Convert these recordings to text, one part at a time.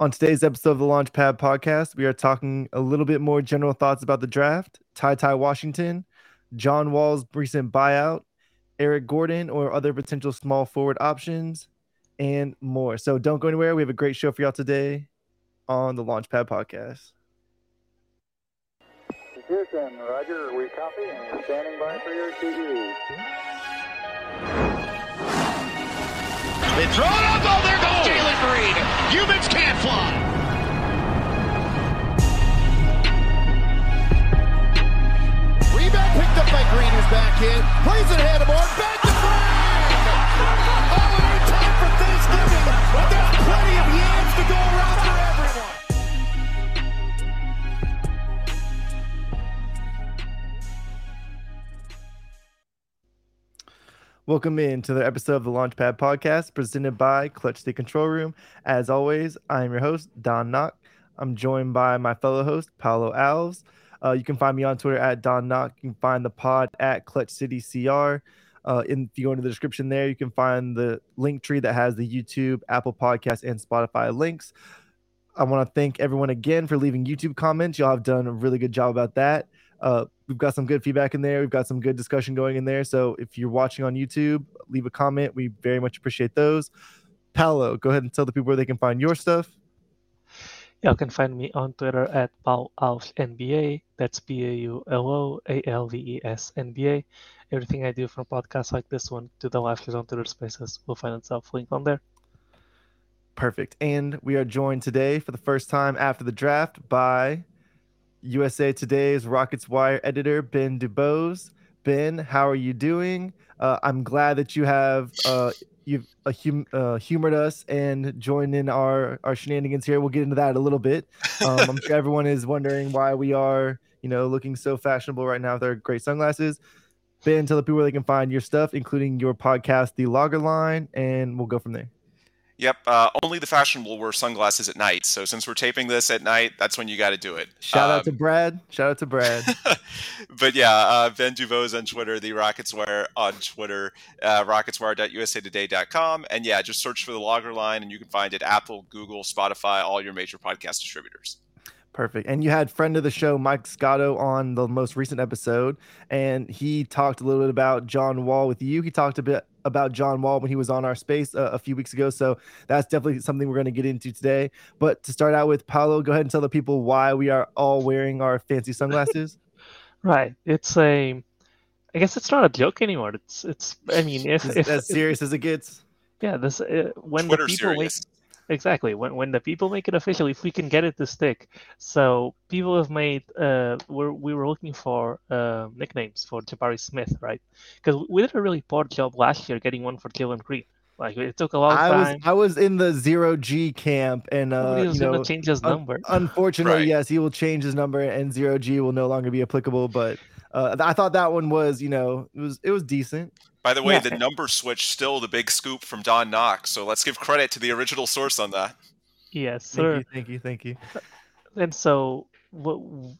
On today's episode of the Launchpad podcast, we are talking a little bit more general thoughts about the draft, Ty Ty Washington, John Wall's recent buyout, Eric Gordon or other potential small forward options, and more. So don't go anywhere. We have a great show for y'all today on the Launchpad podcast. Houston, Roger, we copy and standing by for your TV. They throw it up. Oh, there goes Jalen Green. Humans can't fly. Rebound picked up by Green, who's back in. Plays it ahead of more. Back to Green. Oh, it ain't time for Thanksgiving, but there's plenty of yams to go around Welcome in to the episode of the Launchpad podcast presented by Clutch City Control Room. As always, I am your host, Don Knock. I'm joined by my fellow host, Paulo Alves. Uh, you can find me on Twitter at Don Knock. You can find the pod at Clutch City CR. Uh, in, if you go into the description there, you can find the link tree that has the YouTube, Apple Podcast, and Spotify links. I want to thank everyone again for leaving YouTube comments. Y'all have done a really good job about that. Uh, we've got some good feedback in there. We've got some good discussion going in there. So if you're watching on YouTube, leave a comment. We very much appreciate those. Paulo, go ahead and tell the people where they can find your stuff. Y'all can find me on Twitter at PauloAlvesNBA. That's P A U L O A L V E S N B A. Everything I do from podcasts like this one to the live shows on Twitter Spaces will find itself linked on there. Perfect. And we are joined today for the first time after the draft by USA Today's Rockets Wire editor, Ben DuBose. Ben, how are you doing? Uh, I'm glad that you have uh, you've uh, hum- uh, humored us and joined in our our shenanigans here. We'll get into that a little bit. Um, I'm sure everyone is wondering why we are, you know, looking so fashionable right now with our great sunglasses. Ben, tell the people where they can find your stuff, including your podcast, The Logger Line, and we'll go from there. Yep, uh, only the fashionable wear sunglasses at night. So since we're taping this at night, that's when you got to do it. Shout out Um, to Brad. Shout out to Brad. but yeah, uh, Ben DuBose on Twitter, the Rockets Wire on Twitter, uh, rocketswire.usatoday.com. And yeah, just search for the Logger Line and you can find it Apple, Google, Spotify, all your major podcast distributors. Perfect. And you had friend of the show, Mike Scotto, on the most recent episode, and he talked a little bit about John Wall with you. He talked a bit about John Wall when he was on our space uh, a few weeks ago. So that's definitely something we're going to get into today. But to start out with, Paulo, go ahead and tell the people why we are all wearing our fancy sunglasses. Right. It's a. I guess it's not a joke anymore. It's it's. I mean, if As, if, as serious as it gets. yeah, this uh, when Twitter the people make serious. Exactly when when the people make it official, if we can get it to stick. So people have made. Uh, we're we were looking for uh, nicknames for Jabari Smith, right? Because we did a really poor job last year getting one for Jalen Green. Like it took a long I was time. I was in the zero G camp, and uh, Nobody was you know, gonna change his un- number. unfortunately, Right. yes, he will change his number, and zero G will no longer be applicable. But uh, I thought that one was, you know, it was it was decent. By the way, Yeah. the number switch still the big scoop from Don Knock. So let's give credit to the original source on that. yes, Thank sir. you, thank you, thank you. and so what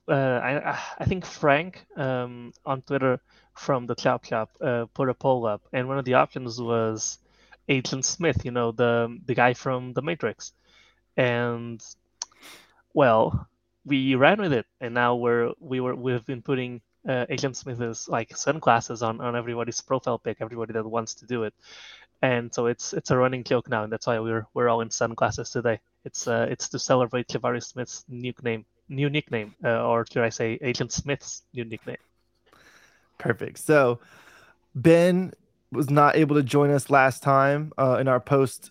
uh, I I think Frank um, on Twitter from the Chop Chop uh, put a poll up, and one of the options was Agent Smith, you know the the guy from The Matrix, and well, we ran with it, and now we're we were we've been putting uh, Agent Smith's like sunglasses on on everybody's profile pic, everybody that wants to do it, and so it's it's a running joke now, and that's why we're we're all in sunglasses today. It's uh it's to celebrate Jabari Smith's new nickname, new nickname, uh, or should I say Agent Smith's new nickname? Perfect. So Ben was not able to join us last time uh, in our post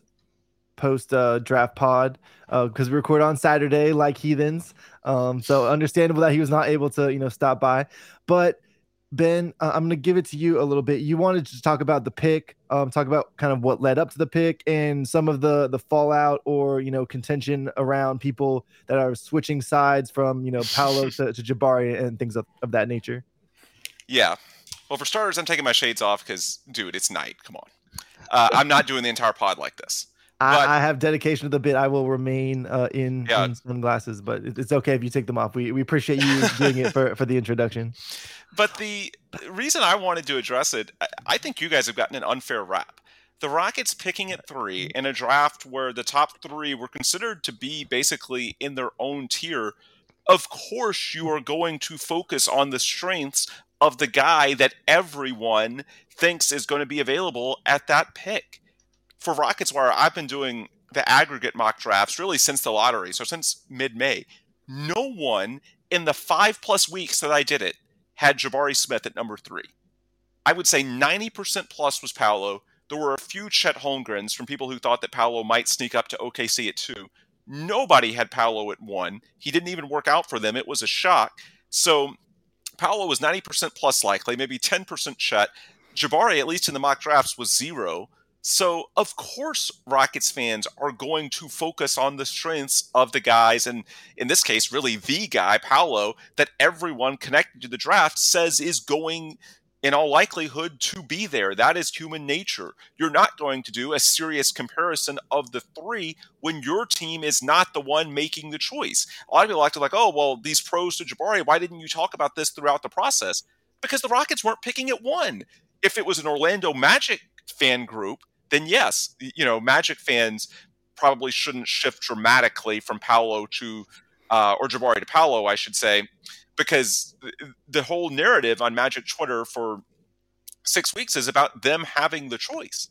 post uh, draft pod because we record on Saturday like heathens. Um, so understandable that he was not able to you know stop by. But Ben, uh, I'm going to give it to you a little bit. You wanted to talk about the pick, um, talk about kind of what led up to the pick and some of the the fallout or you know contention around people that are switching sides from you know Paolo to, to Jabari and things of, of that nature. Yeah. Well, for starters, I'm taking my shades off because, dude, it's night. Come on. Uh, I'm not doing the entire pod like this. But- I, I have dedication to the bit. I will remain uh, in, Yeah. in sunglasses, but it's okay if you take them off. We we appreciate you doing it for, for the introduction. But the reason I wanted to address it, I- I think you guys have gotten an unfair rap the Rockets picking at three in a draft where the top three were considered to be basically in their own tier, of course you are going to focus on the strengths of the guy that everyone thinks is going to be available at that pick. For Rockets Wire, I've been doing the aggregate mock drafts really since the lottery, so since mid May. No one in the five plus weeks that I did it had Jabari Smith at number three. I would say 90% plus was Paolo. There were a few Chet Holmgrens from people who thought that Paolo might sneak up to OKC at two. Nobody had Paolo at one. He didn't even work out for them. It was a shock. So Paolo was 90% plus likely, maybe 10% Chet. Jabari, at least in the mock drafts, was zero. So, of course, Rockets fans are going to focus on the strengths of the guys, and in this case, really the guy, Paolo, that everyone connected to the draft says is going in all likelihood to be there. That is human nature. You're not going to do a serious comparison of the three when your team is not the one making the choice. A lot of people like to like, oh, well, these pros to Jabari, why didn't you talk about this throughout the process? Because the Rockets weren't picking at one. If it was an Orlando Magic fan group, then yes, you know, Magic fans probably shouldn't shift dramatically from Paolo to uh, or Jabari to Paolo, I should say, because the whole narrative on Magic Twitter for six weeks is about them having the choice.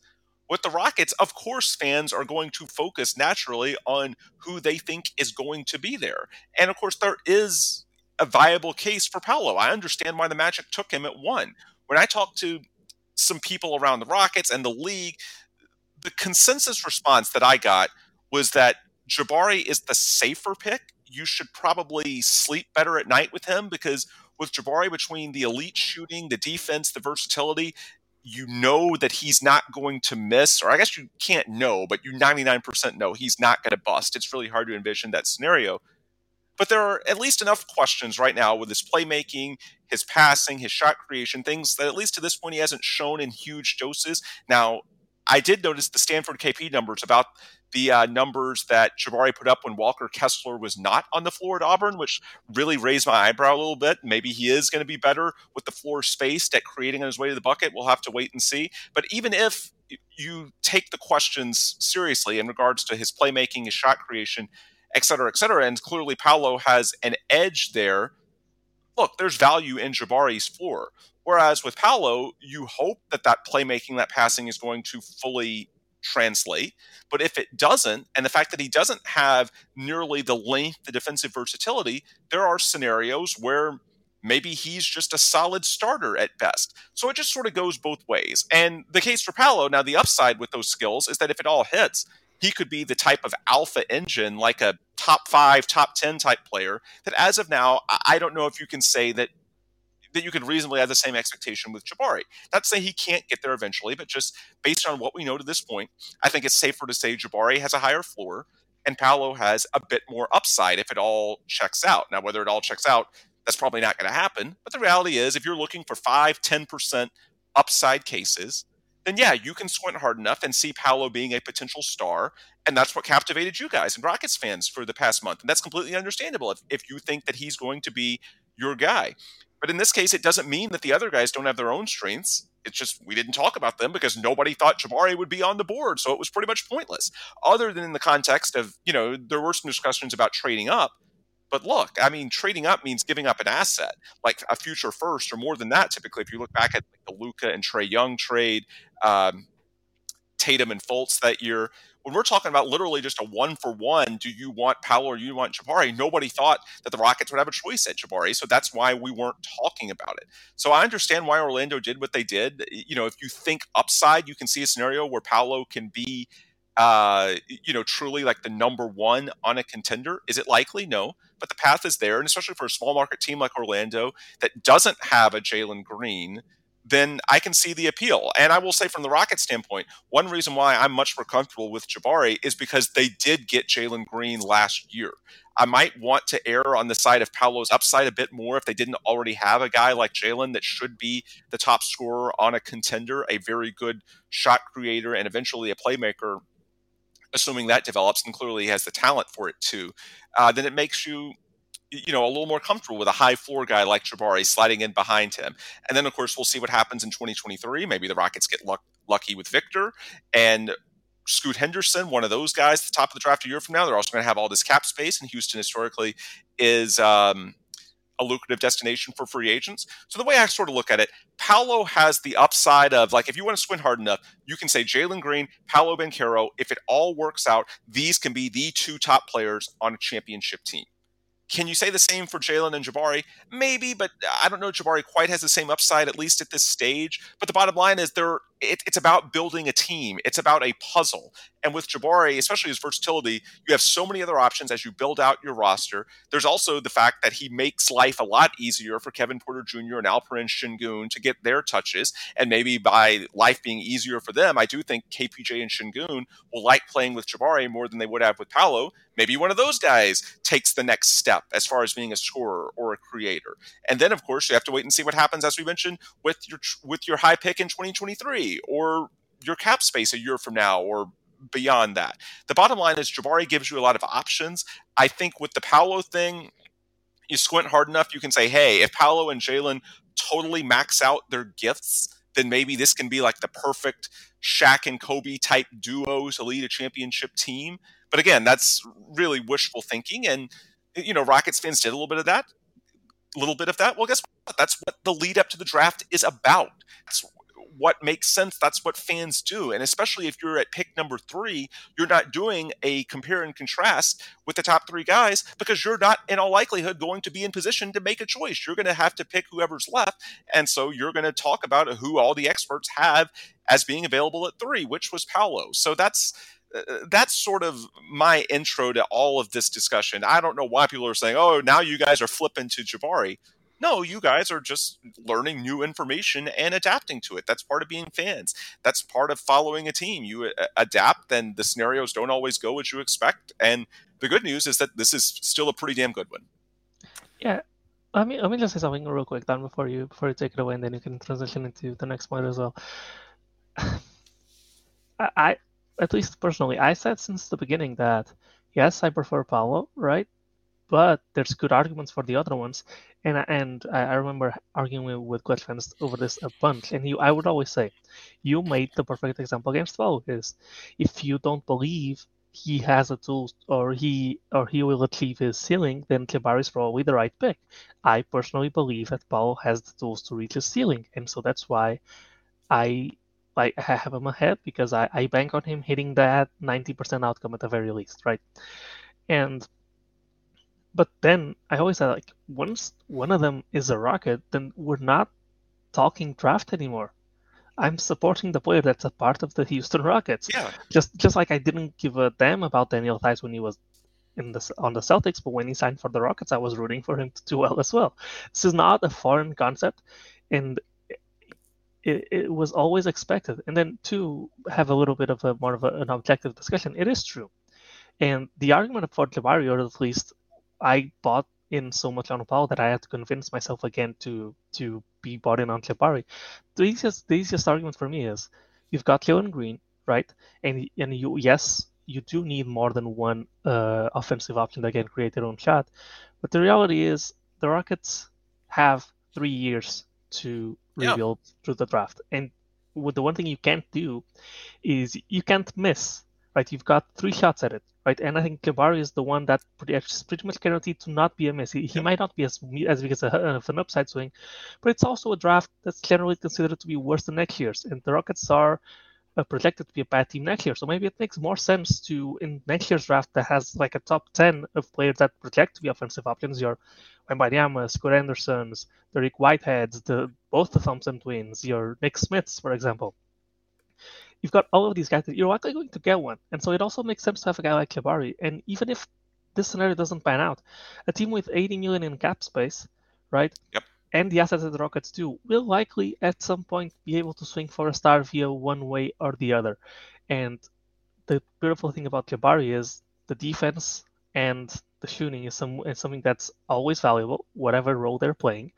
With the Rockets, of course, fans are going to focus naturally on who they think is going to be there. And of course, there is a viable case for Paolo. I understand why the Magic took him at one. When I talk to some people around the Rockets and the league, the consensus response that I got was that Jabari is the safer pick you should probably sleep better at night with him because with Jabari, between the elite shooting, the defense, the versatility, you know that he's not going to miss, or I guess you can't know, but you 99% know he's not going to bust. It's really hard to envision that scenario. But there are at least enough questions right now with his playmaking, his passing, his shot creation, things that at least to this point he hasn't shown in huge doses. Now, I did notice the Stanford KP numbers about the uh, numbers that Jabari put up when Walker Kessler was not on the floor at Auburn, which really raised my eyebrow a little bit. Maybe he is going to be better with the floor spaced at creating on his way to the bucket. We'll have to wait and see. But even if you take the questions seriously in regards to his playmaking, his shot creation, et cetera, et cetera, and clearly Paolo has an edge there. Look, there's value in Jabari's floor. Whereas with Paolo, you hope that that playmaking, that passing is going to fully translate. But if it doesn't, and the fact that he doesn't have nearly the length, the defensive versatility, there are scenarios where maybe he's just a solid starter at best. So it just sort of goes both ways. And the case for Paolo, now the upside with those skills is that if it all hits, he could be the type of alpha engine, like a top five, top 10 type player that as of now, I don't know if you can say that that you could reasonably have the same expectation with Jabari. Not to say he can't get there eventually, but just based on what we know to this point, I think it's safer to say Jabari has a higher floor and Paolo has a bit more upside if it all checks out. Now, whether it all checks out, that's probably not going to happen. But the reality is, if you're looking for 5, 10% upside cases, then yeah, you can squint hard enough and see Paolo being a potential star. And that's what captivated you guys and Rockets fans for the past month. And that's completely understandable if, if you think that he's going to be your guy. But in this case, it doesn't mean that the other guys don't have their own strengths. It's just we didn't talk about them because nobody thought Jabari would be on the board. So it was pretty much pointless, other than in the context of, you know, there were some discussions about trading up. But look, I mean, trading up means giving up an asset, like a future first or more than that. Typically, if you look back at the Luka and Trae Young trade, um, Tatum and Fultz that year, when we're talking about literally just a one for one, do you want Paolo or do you want Jabari? Nobody thought that the Rockets would have a choice at Jabari. So that's why we weren't talking about it. So I understand why Orlando did what they did. You know, if you think upside, you can see a scenario where Paolo can be uh, you know, truly like the number one on a contender? Is it likely? No, but the path is there, and especially for a small market team like Orlando that doesn't have a Jalen Green, then I can see the appeal. And I will say, from the Rocket standpoint, one reason why I'm much more comfortable with Jabari is because they did get Jalen Green last year. I might want to err on the side of Paolo's upside a bit more if they didn't already have a guy like Jalen that should be the top scorer on a contender, a very good shot creator, and eventually a playmaker. Assuming that develops, and clearly he has the talent for it too, uh, then it makes you you know, a little more comfortable with a high floor guy like Jabari sliding in behind him. And then, of course, we'll see what happens in 2023. Maybe the Rockets get luck, lucky with Victor and Scoot Henderson, one of those guys at the top of the draft a year from now. They're also going to have all this cap space, and Houston historically is um, a lucrative destination for free agents. So the way I sort of look at it, Paolo has the upside of like if you want to squint hard enough, you can say Jalen Green, Paolo Banchero. If it all works out, these can be the two top players on a championship team. Can you say the same for Jalen and Jabari? Maybe, but I don't know. Jabari quite has the same upside, at least at this stage. But the bottom line is, there it, it's about building a team. It's about a puzzle. And with Jabari, especially his versatility, you have so many other options as you build out your roster. There's also the fact that he makes life a lot easier for Kevin Porter Jr. and Alperen Şengün to get their touches. And maybe by life being easier for them, I do think KPJ and Şengün will like playing with Jabari more than they would have with Paolo. Maybe one of those guys takes the next step as far as being a scorer or a creator. And then, of course, you have to wait and see what happens, as we mentioned, with your with your high pick in 2023 or your cap space a year from now or beyond that. The bottom line is Jabari gives you a lot of options. I think with the Paolo thing, you squint hard enough, you can say, hey, if Paolo and Jalen totally max out their gifts, then maybe this can be like the perfect Shaq and Kobe type duo to lead a championship team. But again, that's really wishful thinking. And, you know, Rockets fans did a little bit of that. A little bit of that. Well, guess what? That's what the lead up to the draft is about. That's what makes sense. That's what fans do. And especially if you're at pick number three, you're not doing a compare and contrast with the top three guys because you're not, in all likelihood, going to be in position to make a choice. You're going to have to pick whoever's left. And so you're going to talk about who all the experts have as being available at three, which was Paolo. So that's uh, that's sort of my intro to all of this discussion. I don't know why people are saying, "Oh, now you guys are flipping to Jabari." No, you guys are just learning new information and adapting to it. That's part of being fans. That's part of following a team. You uh, adapt, and the scenarios don't always go as you expect. And the good news is that this is still a pretty damn good one. Yeah. Let me let me just say something real quick, Dan, before you before you take it away, and then you can transition into the next point as well. I, I at least personally, I said since the beginning that yes, I prefer Paolo, right? But there's good arguments for the other ones. And and I, remember arguing with Clutch fans over this a bunch. And you, I would always say, you made the perfect example against Paul. Is if you don't believe he has a tool or he or he will achieve his ceiling, then Jabari is probably the right pick. I personally believe that Paul has the tools to reach his ceiling, and so that's why I like I have him ahead because I, I bank on him hitting that 90% outcome at the very least, right? And but then I always say like once one of them is a rocket, then we're not talking draft anymore. I'm supporting the player that's a part of the Houston Rockets. Yeah. Just just like I didn't give a damn about Daniel Theis when he was in the on the Celtics, but when he signed for the Rockets, I was rooting for him to do well as well. This is not a foreign concept, and it, it was always expected. And then to have a little bit of a more of a, an objective discussion, it is true. And the argument for Jabari, or at least I bought in so much on Paul that I had to convince myself again to to be bought in on Jabari. The easiest the easiest argument for me is you've got Jalen Green, right? And and you yes, you do need more than one uh, offensive option that can create their own shot. But the reality is the Rockets have three years to rebuild yeah. through the draft. And what the one thing you can't do is you can't miss right? You've got three shots at it, right? And I think Jabari is the one that pretty, pretty much guaranteed to not be a miss. He, he might not be as as big as a, of an upside swing, but it's also a draft that's generally considered to be worse than next year's. And the Rockets are uh, projected to be a bad team next year, so maybe it makes more sense to in next year's draft that has like a top ten of players that project to be offensive options. Your Wembanyama, Scoot Hendersons, the Rick Whiteheads, the both the Thompson twins, your Nick Smiths, for example you've got all of these guys that you're likely going to get one. And so it also makes sense to have a guy like Jabari. And even if this scenario doesn't pan out, a team with 80 million in cap space, right? Yep. And the assets that the Rockets do will likely at some point be able to swing for a star via one way or the other. And the beautiful thing about Jabari is the defense and the shooting is, some, is something that's always valuable, whatever role they're playing.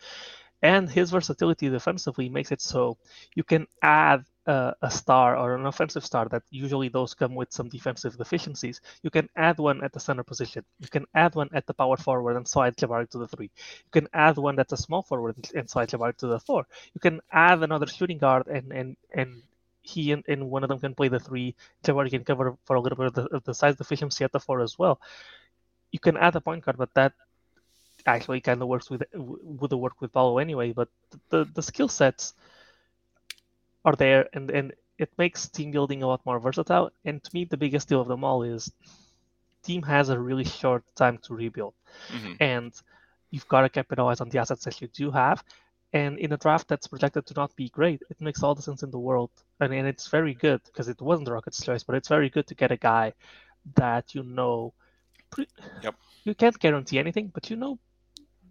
And his versatility defensively makes it so you can add a, a, star or an offensive star that usually those come with some defensive deficiencies, you can add one at the center position. You can add one at the power forward and slide Jabari to the three. You can add one that's a small forward and slide Jabari to the four. You can add another shooting guard and and and he and, and one of them can play the three. Jabari can cover for a little bit of the, of the size deficiency at the four as well. You can add a point guard, but that actually kind of works with would work with Paolo anyway. But the the skill sets are there, and and it makes team building a lot more versatile. And to me, the biggest deal of them all is team has a really short time to rebuild, Mhm. and you've got to capitalize on the assets that you do have. And in a draft that's projected to not be great, it makes all the sense in the world. And, and it's very good because it wasn't the Rockets' choice, but it's very good to get a guy that you know. Pre- Yep. You can't guarantee anything, but you know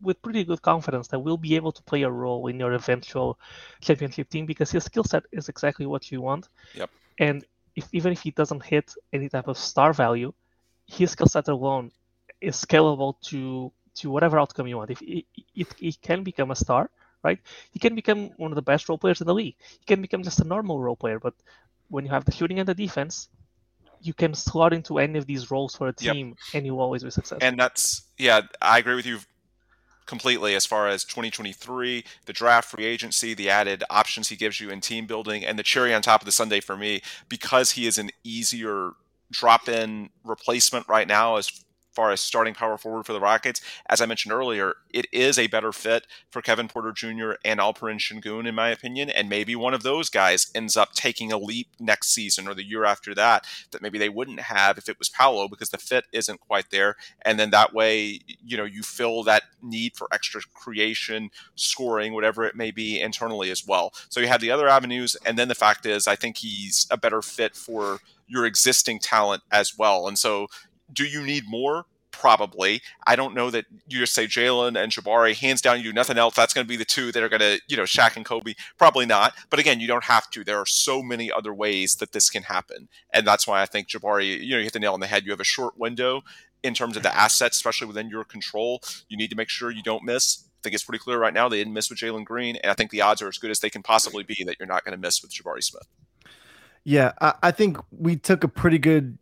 with pretty good confidence that will be able to play a role in your eventual championship team because his skill set is exactly what you want. Yep. And if even if he doesn't hit any type of star value, his skill set alone is scalable to to whatever outcome you want. If it, it, it can become a star, right? He can become one of the best role players in the league. He can become just a normal role player, but when you have the shooting and the defense, you can slot into any of these roles for a Yep. team and you will always be successful. And that's yeah, I agree with you completely as far as 2023, the draft free agency, the added options he gives you in team building, and the cherry on top of the sundae for me because he is an easier drop in replacement right now as far as starting power forward for the Rockets. As I mentioned earlier, it is a better fit for Kevin Porter Jr. and Alperen Şengün, in my opinion. And maybe one of those guys ends up taking a leap next season or the year after that that maybe they wouldn't have if it was Paolo because the fit isn't quite there. And then that way, you know, you fill that need for extra creation, scoring, whatever it may be internally as well. So you have the other avenues. And then the fact is, I think he's a better fit for your existing talent as well. And so do you need more? Probably. I don't know that you just say Jalen and Jabari, hands down, you do nothing else. That's going to be the two that are going to, you know, Shaq and Kobe. Probably not. But again, you don't have to. There are so many other ways that this can happen. And that's why I think Jabari, you know, you hit the nail on the head. You have a short window in terms of the assets, especially within your control. You need to make sure you don't miss. I think it's pretty clear right now they didn't miss with Jalen Green. And I think the odds are as good as they can possibly be that you're not going to miss with Jabari Smith. Yeah, I, I think we took a pretty good,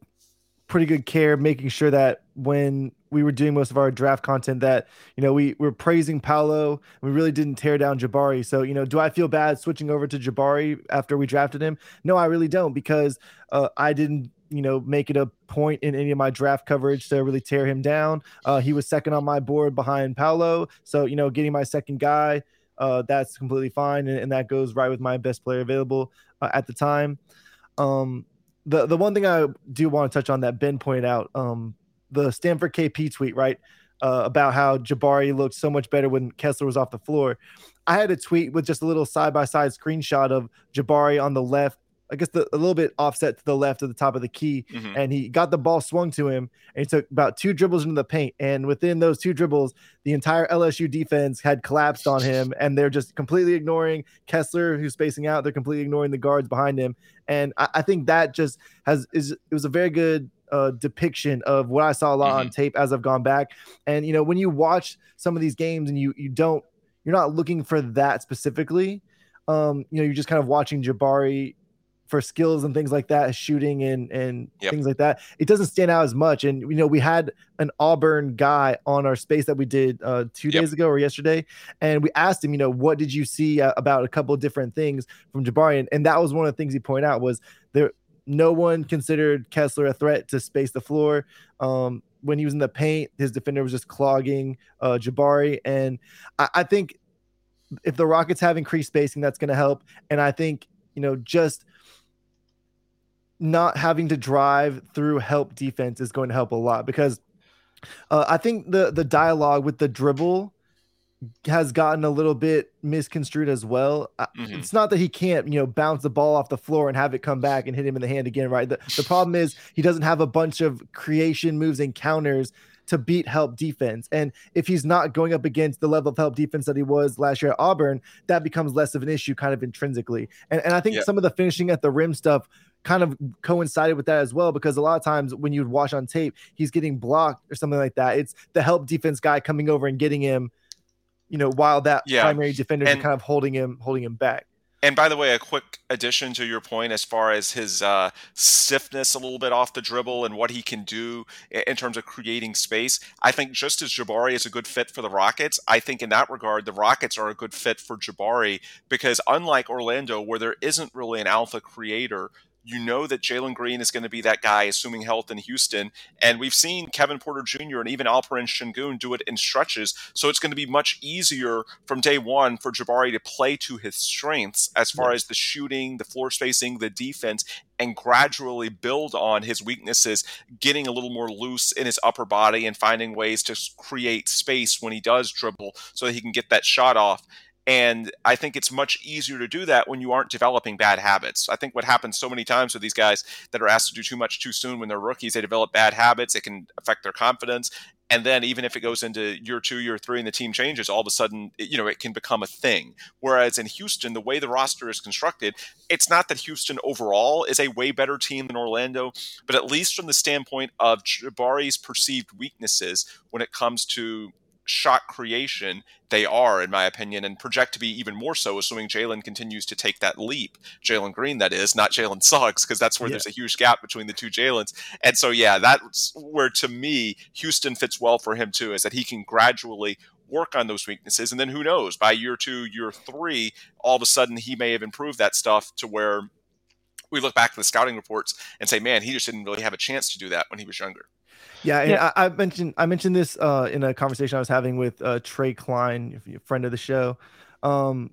pretty good care making sure that when we were doing most of our draft content, that you know we were praising Paolo, we really didn't tear down Jabari. So you know, do I feel bad switching over to Jabari after we drafted him? No, I really don't because uh, I didn't. You know, make it a point in any of my draft coverage to really tear him down. Uh, he was second on my board behind Paolo, so you know, getting my second guy, uh, that's completely fine, and, and that goes right with my best player available uh, at the time. Um, the the one thing I do want to touch on that Ben pointed out, um, the Stanford KP tweet, right, uh, about how Jabari looked so much better when Kessler was off the floor. I had a tweet with just a little side by side screenshot of Jabari on the left, I guess the, a little bit offset to the left of the top of the key, Mhm. and he got the ball swung to him, and he took about two dribbles into the paint, and within those two dribbles, the entire LSU defense had collapsed on him, and they're just completely ignoring Kessler, who's spacing out. They're completely ignoring the guards behind him, and I, I think that just has is it was a very good uh, depiction of what I saw a lot on tape as I've gone back. And you know, when you watch some of these games and you you don't you're not looking for that specifically. Um, you know, you're just kind of watching Jabari for skills and things like that, shooting and and Yep. things like that. It doesn't stand out as much. And you know, we had an Auburn guy on our space that we did uh, two Yep. days ago or yesterday, and we asked him, you know, what did you see uh, about a couple of different things from Jabari? And, and that was one of the things he pointed out was there. No one considered Kessler a threat to space the floor. Um, when he was in the paint, his defender was just clogging uh, Jabari, and I, I think if the Rockets have increased spacing, that's going to help. And I think you know just not having to drive through help defense is going to help a lot because uh, I think the the dialogue with the dribble has gotten a little bit misconstrued as well. Mhm. It's not that he can't, you know, bounce the ball off the floor and have it come back and hit him in the hand again, right? The, the problem is he doesn't have a bunch of creation moves and counters to beat help defense. And if he's not going up against the level of help defense that he was last year at Auburn, that becomes less of an issue kind of intrinsically. And, and I think some of the finishing at the rim stuff kind of coincided with that as well because a lot of times when you'd watch on tape, he's getting blocked or something like that. It's the help defense guy coming over and getting him, you know, while that Yeah. primary defender is kind of holding him, holding him back. And by the way, a quick addition to your point as far as his uh, stiffness a little bit off the dribble and what he can do in terms of creating space. I think just as Jabari is a good fit for the Rockets, I think in that regard, the Rockets are a good fit for Jabari because unlike Orlando, where there isn't really an alpha creator, you know that Jalen Green is going to be that guy, assuming health in Houston. And we've seen Kevin Porter Jr. and even Alperen Sengun do it in stretches. So it's going to be much easier from day one for Jabari to play to his strengths as far yeah. as the shooting, the floor spacing, the defense, and gradually build on his weaknesses, getting a little more loose in his upper body and finding ways to create space when he does dribble so that he can get that shot off. And I think it's much easier to do that when you aren't developing bad habits. I think what happens so many times with these guys that are asked to do too much too soon when they're rookies, they develop bad habits. It can affect their confidence. And then even if it goes into year two, year three, and the team changes, all of a sudden, you know, it can become a thing. Whereas in Houston, the way the roster is constructed, it's not that Houston overall is a way better team than Orlando, but at least from the standpoint of Jabari's perceived weaknesses when it comes to shot creation they are, in my opinion, and project to be even more so, assuming Jalen continues to take that leap. Jalen Green, that is, not Jalen Suggs, because that's where yeah. there's a huge gap between the two Jalen's. And so, yeah, that's where to me, Houston fits well for him too, is that he can gradually work on those weaknesses. And then who knows, by year two, year three, all of a sudden he may have improved that stuff to where we look back at the scouting reports and say, man, he just didn't really have a chance to do that when he was younger. Yeah, yeah. I, I, mentioned I mentioned this uh, in a conversation I was having with uh, Trey Klein, a friend of the show. Um,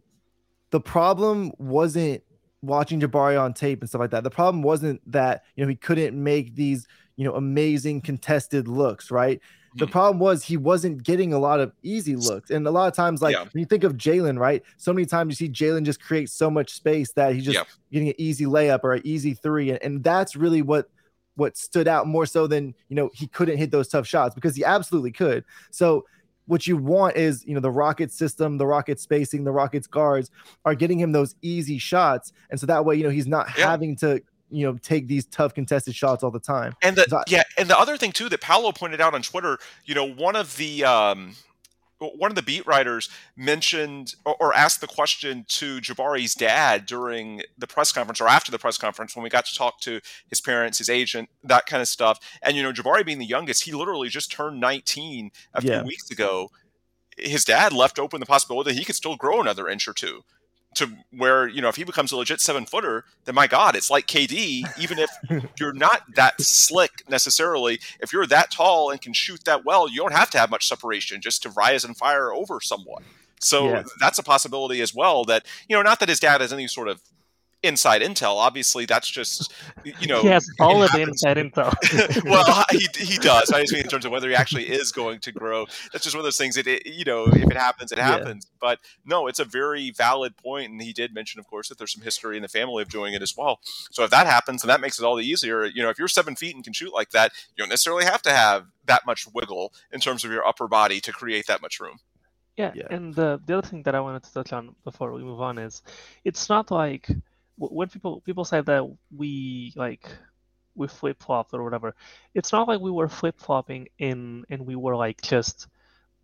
the problem wasn't watching Jabari on tape and stuff like that. The problem wasn't that you know he couldn't make these you know amazing contested looks, right? The mm-hmm. problem was he wasn't getting a lot of easy looks, and a lot of times, like yeah. when you think of Jalen, right? So many times you see Jalen just create so much space that he's just yeah. getting an easy layup or an easy three, and, and that's really what what stood out more so than you know he couldn't hit those tough shots because he absolutely could. So what you want is you know the rocket system, the rocket spacing, the rockets guards are getting him those easy shots, and so that way you know he's not yeah. having to you know take these tough contested shots all the time. And the, so yeah, and the other thing too that Paolo pointed out on Twitter, you know, one of the um one of the beat writers mentioned or, or, asked the question to Jabari's dad during the press conference or after the press conference when we got to talk to his parents, his agent, that kind of stuff. And you know, Jabari being the youngest, he literally just turned 19 a yeah. few weeks ago. His dad left open the possibility that he could still grow another inch or two to where you know if he becomes a legit seven footer, then my God, it's like KD. Even if you're not that slick necessarily, if you're that tall and can shoot that well, you don't have to have much separation just to rise and fire over someone. So that's a possibility as well. That you know, not that his dad has any sort of inside intel. Obviously, that's just you know he has all of the inside intel. well, he, he does. I just mean in terms of whether he actually is going to grow. That's just one of those things. That it, you know, if it happens, it happens. Yeah. But no, it's a very valid point, and he did mention, of course, that there's some history in the family of doing it as well. So if that happens, and that makes it all the easier. You know, if you're seven feet and can shoot like that, you don't necessarily have to have that much wiggle in terms of your upper body to create that much room. Yeah, yeah. and the the other thing that I wanted to touch on before we move on is, it's not like when people people say that we like we flip flopped or whatever, it's not like we were flip flopping in and we were like just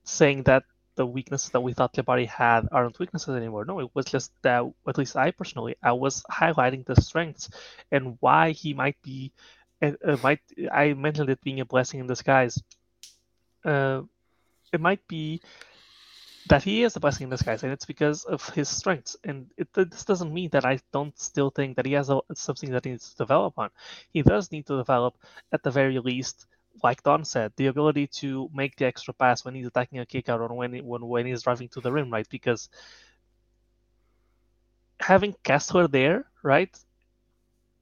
saying that the weaknesses that we thought Jabari had aren't weaknesses anymore. No, it was just that at least I personally I was highlighting the strengths and why he might be. and uh, might I mentioned it being a blessing in disguise. Uh, it might be that he is a blessing in disguise, and it's because of his strengths. And it, this doesn't mean that I don't still think that he has a, something that he needs to develop on. He does need to develop, at the very least, like Don said, the ability to make the extra pass when he's attacking a kick out or when when when he's driving to the rim, right? Because having Kessler there, right,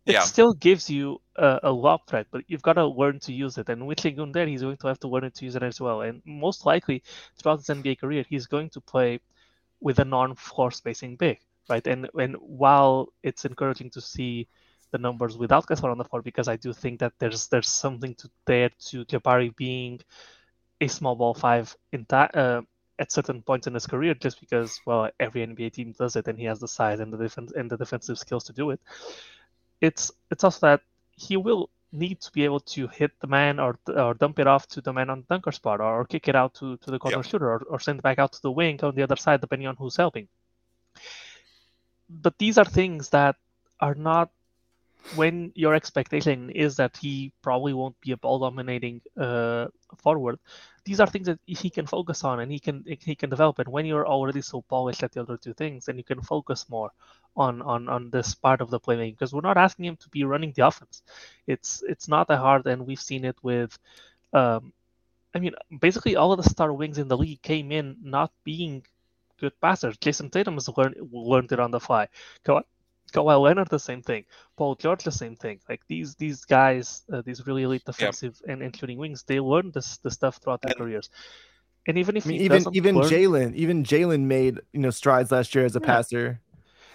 it yeah. still gives you a, a lob threat, but you've got to learn to use it. And with Sengun there, he's going to have to learn to use it as well. And most likely, throughout his NBA career, he's going to play with a non-floor spacing big, right? And and while it's encouraging to see the numbers without Kessler on the floor, because I do think that there's there's something to there to Jabari being a small ball five in that. Uh, at certain points in his career, just because well, every NBA team does it, and he has the size and the defense and the defensive skills to do it it's it's also that he will need to be able to hit the man or, or dump it off to the man on the dunker spot or, or kick it out to, to the corner yep. shooter or, or send it back out to the wing on the other side depending on who's helping but these are things that are not when your expectation is that he probably won't be a ball dominating uh, forward, these are things that he can focus on and he can he can develop. And when you're already so polished at the other two things, then you can focus more on on on this part of the playmaking because we're not asking him to be running the offense. It's it's not that hard, and we've seen it with. Um, I mean, basically all of the star wings in the league came in not being good passers. Jayson Tatum has learned learned it on the fly. Ka- Kawhi Leonard, the same thing. Paul George, the same thing. Like these these guys, uh, these really elite defensive and including wings, they learn this the stuff throughout their And- careers. And even if I mean, even even learn, Jalen, even Jalen made you know strides last year as a Yeah. passer.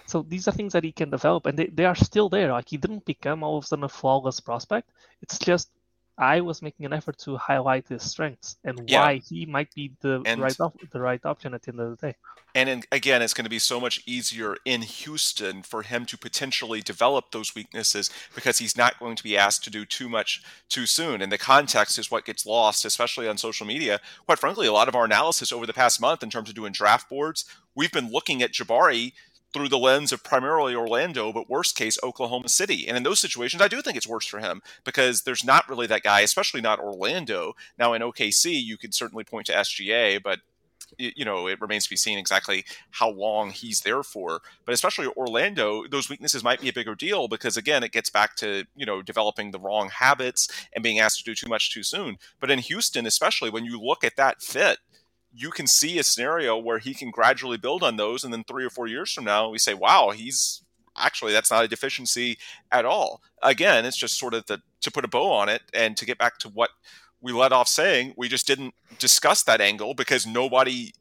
so these are things that he can develop, and they, they are still there. Like he didn't become all of a sudden a flawless prospect. It's just I was making an effort to highlight his strengths and Yeah. why he might be the And- right op- the right option at the end of the day. And in, again, it's going to be so much easier in Houston for him to potentially develop those weaknesses because he's not going to be asked to do too much too soon. And the context is what gets lost, especially on social media. Quite frankly, a lot of our analysis over the past month in terms of doing draft boards, we've been looking at Jabari through the lens of primarily Orlando, but worst case, Oklahoma City. And in those situations, I do think it's worse for him because there's not really that guy, especially not Orlando. Now, in OKC, you could certainly point to SGA, but you know, it remains to be seen exactly how long he's there for. But especially Orlando, those weaknesses might be a bigger deal because again, it gets back to you know developing the wrong habits and being asked to do too much too soon. But in Houston, especially when you look at that fit, you can see a scenario where he can gradually build on those, and then three or four years from now, we say, "Wow, he's." Actually, that's not a deficiency at all. Again, it's just sort of the to put a bow on it and to get back to what we let off saying we just didn't discuss that angle because nobody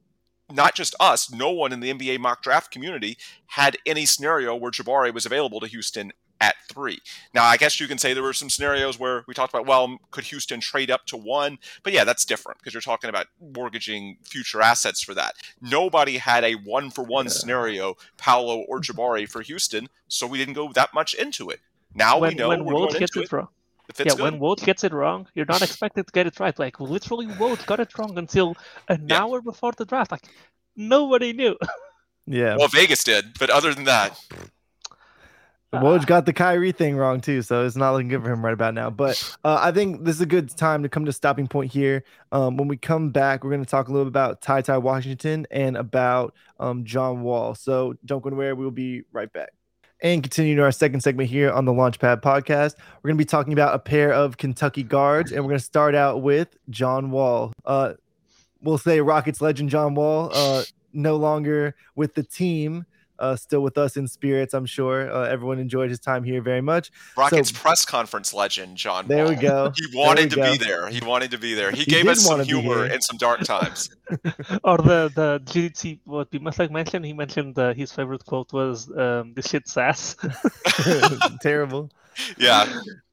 not just us no one in the nba mock draft community had any scenario where jabari was available to houston at three. Now i guess you can say there were some scenarios where we talked about well could houston trade up to one? But yeah that's different because you're talking about mortgaging future assets for that. Nobody had a one for one scenario paolo or mm-hmm. jabari for houston so we didn't go that much into it. Now when we know when we're Woj gets into it wrong, if yeah, good. When Woj gets it wrong, you're not expected to get it right. Like literally, Woj got it wrong until an Yeah. hour before the draft. Like nobody knew. Yeah, well vegas did but other than that Woj got the Kyrie thing wrong too, so it's not looking good for him right about now. But uh, I think this is a good time to come to a stopping point here. Um, when we come back, we're going to talk a little bit about Ty Ty Washington and about um, John Wall. So don't go anywhere. We'll be right back. And continuing our second segment here on the Launchpad podcast, we're going to be talking about a pair of Kentucky guards, and we're going to start out with John Wall. Uh, we'll say Rockets legend John Wall, uh, no longer with the team, uh, still with us in spirits. I'm sure uh, everyone enjoyed his time here very much. Rockets press conference legend John. There we go. He wanted to There we be there. He wanted to be there. He, He gave us some humor here. in some dark times. or the the GDT what we must like mention. He mentioned uh, his favorite quote was um, "the shit sass." Terrible. Yeah,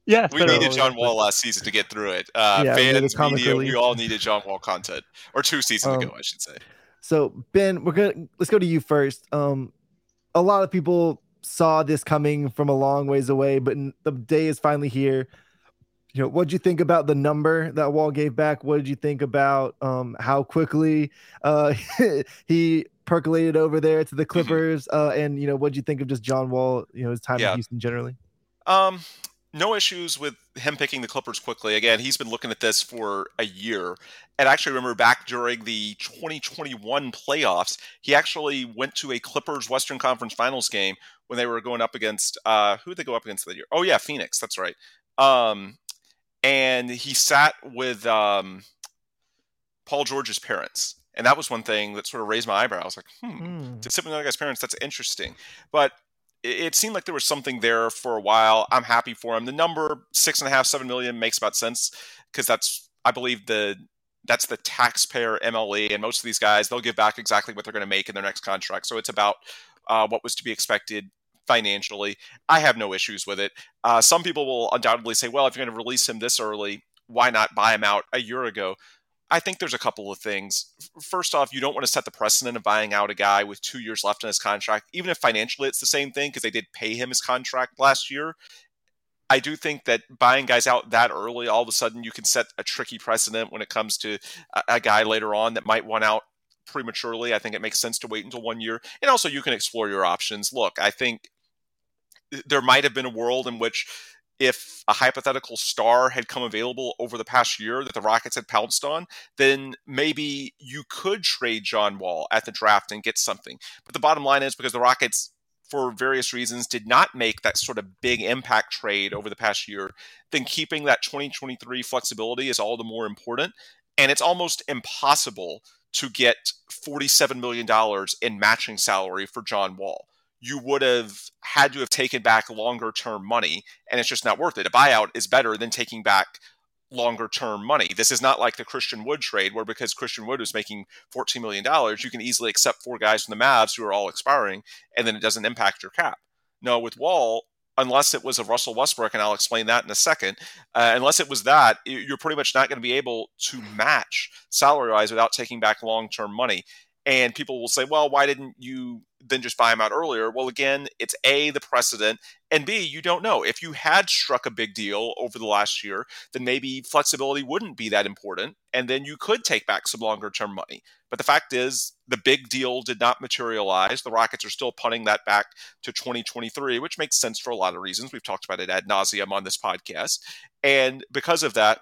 yeah, we fair needed enough. John Wall last season to get through it. Uh, Yeah, fans, comic media, relief. we all needed John Wall content, or two seasons Um, ago, I should say. So Ben, we're gonna let's go to you first. Um, a lot of people saw this coming from a long ways away, but the day is finally here. You know, what'd you think about the number that Wall gave back? What did you think about um how quickly uh he percolated over there to the Clippers? Uh, and you know, what'd you think of just John Wall? You know, his time Yeah. in Houston generally. Um, no issues with him picking the Clippers quickly. Again, he's been looking at this for a year. And I actually remember back during the 2021 playoffs, he actually went to a Clippers Western Conference Finals game when they were going up against uh who did they go up against that year? Oh yeah, Phoenix, that's right. Um and he sat with um Paul George's parents. And that was one thing that sort of raised my eyebrow. I was like, hmm, Hmm. to sit with another guy's parents, that's interesting. But it, seemed like there was something there for a while. I'm happy for him. The number six and a half, seven million makes about sense because that's, I believe, the that's the taxpayer MLE, and most of these guys they'll give back exactly what they're going to make in their next contract. So it's about uh, what was to be expected financially. I have no issues with it. Uh, some people will undoubtedly say, well, if you're going to release him this early, why not buy him out a year ago? I think there's a couple of things. First off, you don't want to set the precedent of buying out a guy with two years left in his contract, even if financially it's the same thing because they did pay him his contract last year. I do think that buying guys out that early, all of a sudden, you can set a tricky precedent when it comes to a, a guy later on that might want out prematurely. I think it makes sense to wait until one year. And also, you can explore your options. Look, I think there might have been a world in which if a hypothetical star had come available over the past year that the Rockets had pounced on, then maybe you could trade John Wall at the draft and get something. But the bottom line is because the Rockets for various reasons did not make that sort of big impact trade over the past year, then keeping that 2023 flexibility is all the more important. And it's almost impossible to get $47 million in matching salary for John Wall. You would have had to have taken back longer term money, and it's just not worth it. A buyout is better than taking back longer term money. This is not like the Christian Wood trade, where because Christian Wood was making $14 million, you can easily accept four guys from the Mavs who are all expiring, and then it doesn't impact your cap. No, with Wall, unless it was a Russell Westbrook, and I'll explain that in a second, uh, unless it was that, you're pretty much not going to be able to match salary wise without taking back long term money. And people will say, well, why didn't you then just buy him out earlier? Well, again, it's A, the precedent, and B, you don't know. If you had struck a big deal over the last year, then maybe flexibility wouldn't be that important, and then you could take back some longer term money. But the fact is, the big deal did not materialize. The Rockets are still punting that back to 2023, which makes sense for a lot of reasons. We've talked about it ad nauseum on this podcast. And because of that,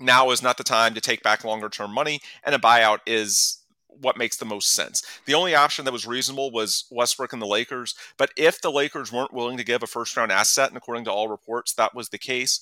now is not the time to take back longer term money, and a buyout is what makes the most sense. The only option that was reasonable was Westbrook and the Lakers. But if the Lakers weren't willing to give a first round asset, and according to all reports, that was the case,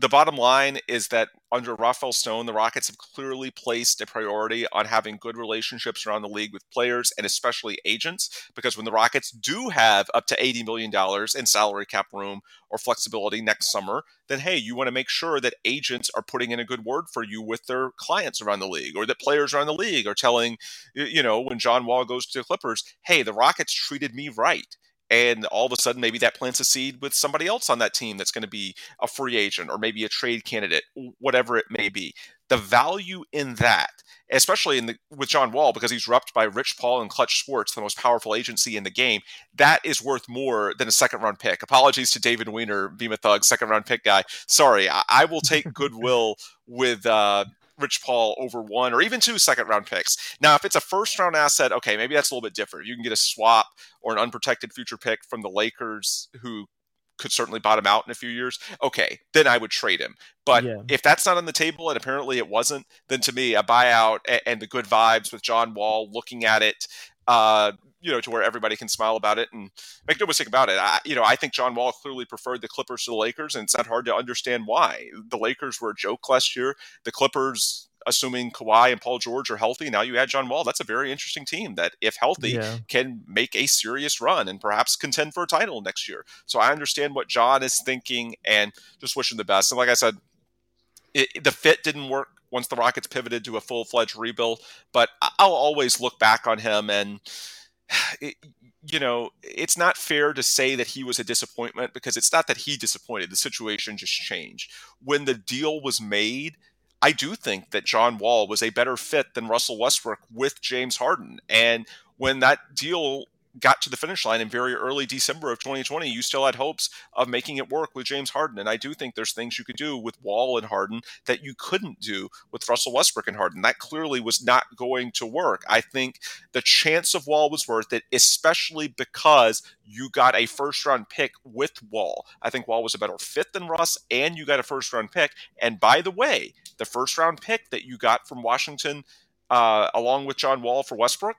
the bottom line is that under Rafael Stone, the Rockets have clearly placed a priority on having good relationships around the league with players and especially agents. Because when the Rockets do have up to $80 million in salary cap room or flexibility next summer, then hey, you want to make sure that agents are putting in a good word for you with their clients around the league or that players around the league are telling, you know, when John Wall goes to the Clippers, hey, the Rockets treated me right and all of a sudden maybe that plants a seed with somebody else on that team that's going to be a free agent or maybe a trade candidate whatever it may be. The value in that especially in the with John Wall because he's repped by Rich Paul and Clutch Sports the most powerful agency in the game that is worth more than a second round pick. Apologies to David Weiner Beam a Thug second round pick guy. Sorry I, I will take goodwill with uh, Rich Paul over one or even two second round picks. Now, if it's a first round asset, okay, maybe that's a little bit different. You can get a swap or an unprotected future pick from the Lakers who could certainly bottom out in a few years. Okay, then I would trade him. But yeah. if that's not on the table, and apparently it wasn't, then to me, a buyout and the good vibes with John Wall looking at it, uh, you know, to where everybody can smile about it and make no mistake about it. I, you know, I think John Wall clearly preferred the Clippers to the Lakers, and it's not hard to understand why. The Lakers were a joke last year. The Clippers, assuming Kawhi and Paul George are healthy, now you add John Wall. That's a very interesting team that, if healthy, yeah. can make a serious run and perhaps contend for a title next year. So I understand what John is thinking, and just wishing the best. And like I said, it, the fit didn't work once the Rockets pivoted to a full fledged rebuild. But I'll always look back on him and. It, you know, it's not fair to say that he was a disappointment because it's not that he disappointed. The situation just changed. When the deal was made, I do think that John Wall was a better fit than Russell Westbrook with James Harden. And when that deal got to the finish line in very early December of 2020, you still had hopes of making it work with James Harden. And I do think there's things you could do with Wall and Harden that you couldn't do with Russell Westbrook and Harden. That clearly was not going to work. I think the chance of Wall was worth it, especially because you got a first round pick with Wall. I think Wall was a better fit than Russ, and you got a first round pick. And by the way, the first round pick that you got from Washington, uh, along with John Wall for Westbrook,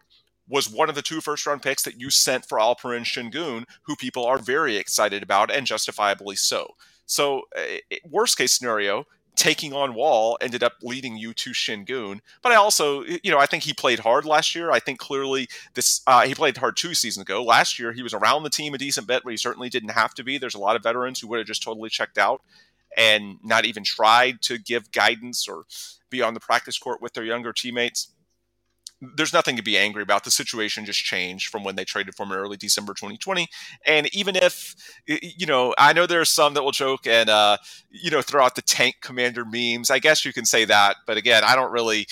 was one of the two first round picks that you sent for Alperen Şengün, who people are very excited about and justifiably so. So, uh, worst case scenario, taking on Wall ended up leading you to Şengün. But I also, you know, I think he played hard last year. I think clearly this uh, he played hard two seasons ago. Last year he was around the team a decent bit, but he certainly didn't have to be. There's a lot of veterans who would have just totally checked out and not even tried to give guidance or be on the practice court with their younger teammates there's nothing to be angry about. The situation just changed from when they traded for him in early December 2020. And even if, you know, I know there are some that will joke and, uh, you know, throw out the tank commander memes. I guess you can say that. But again, I don't really,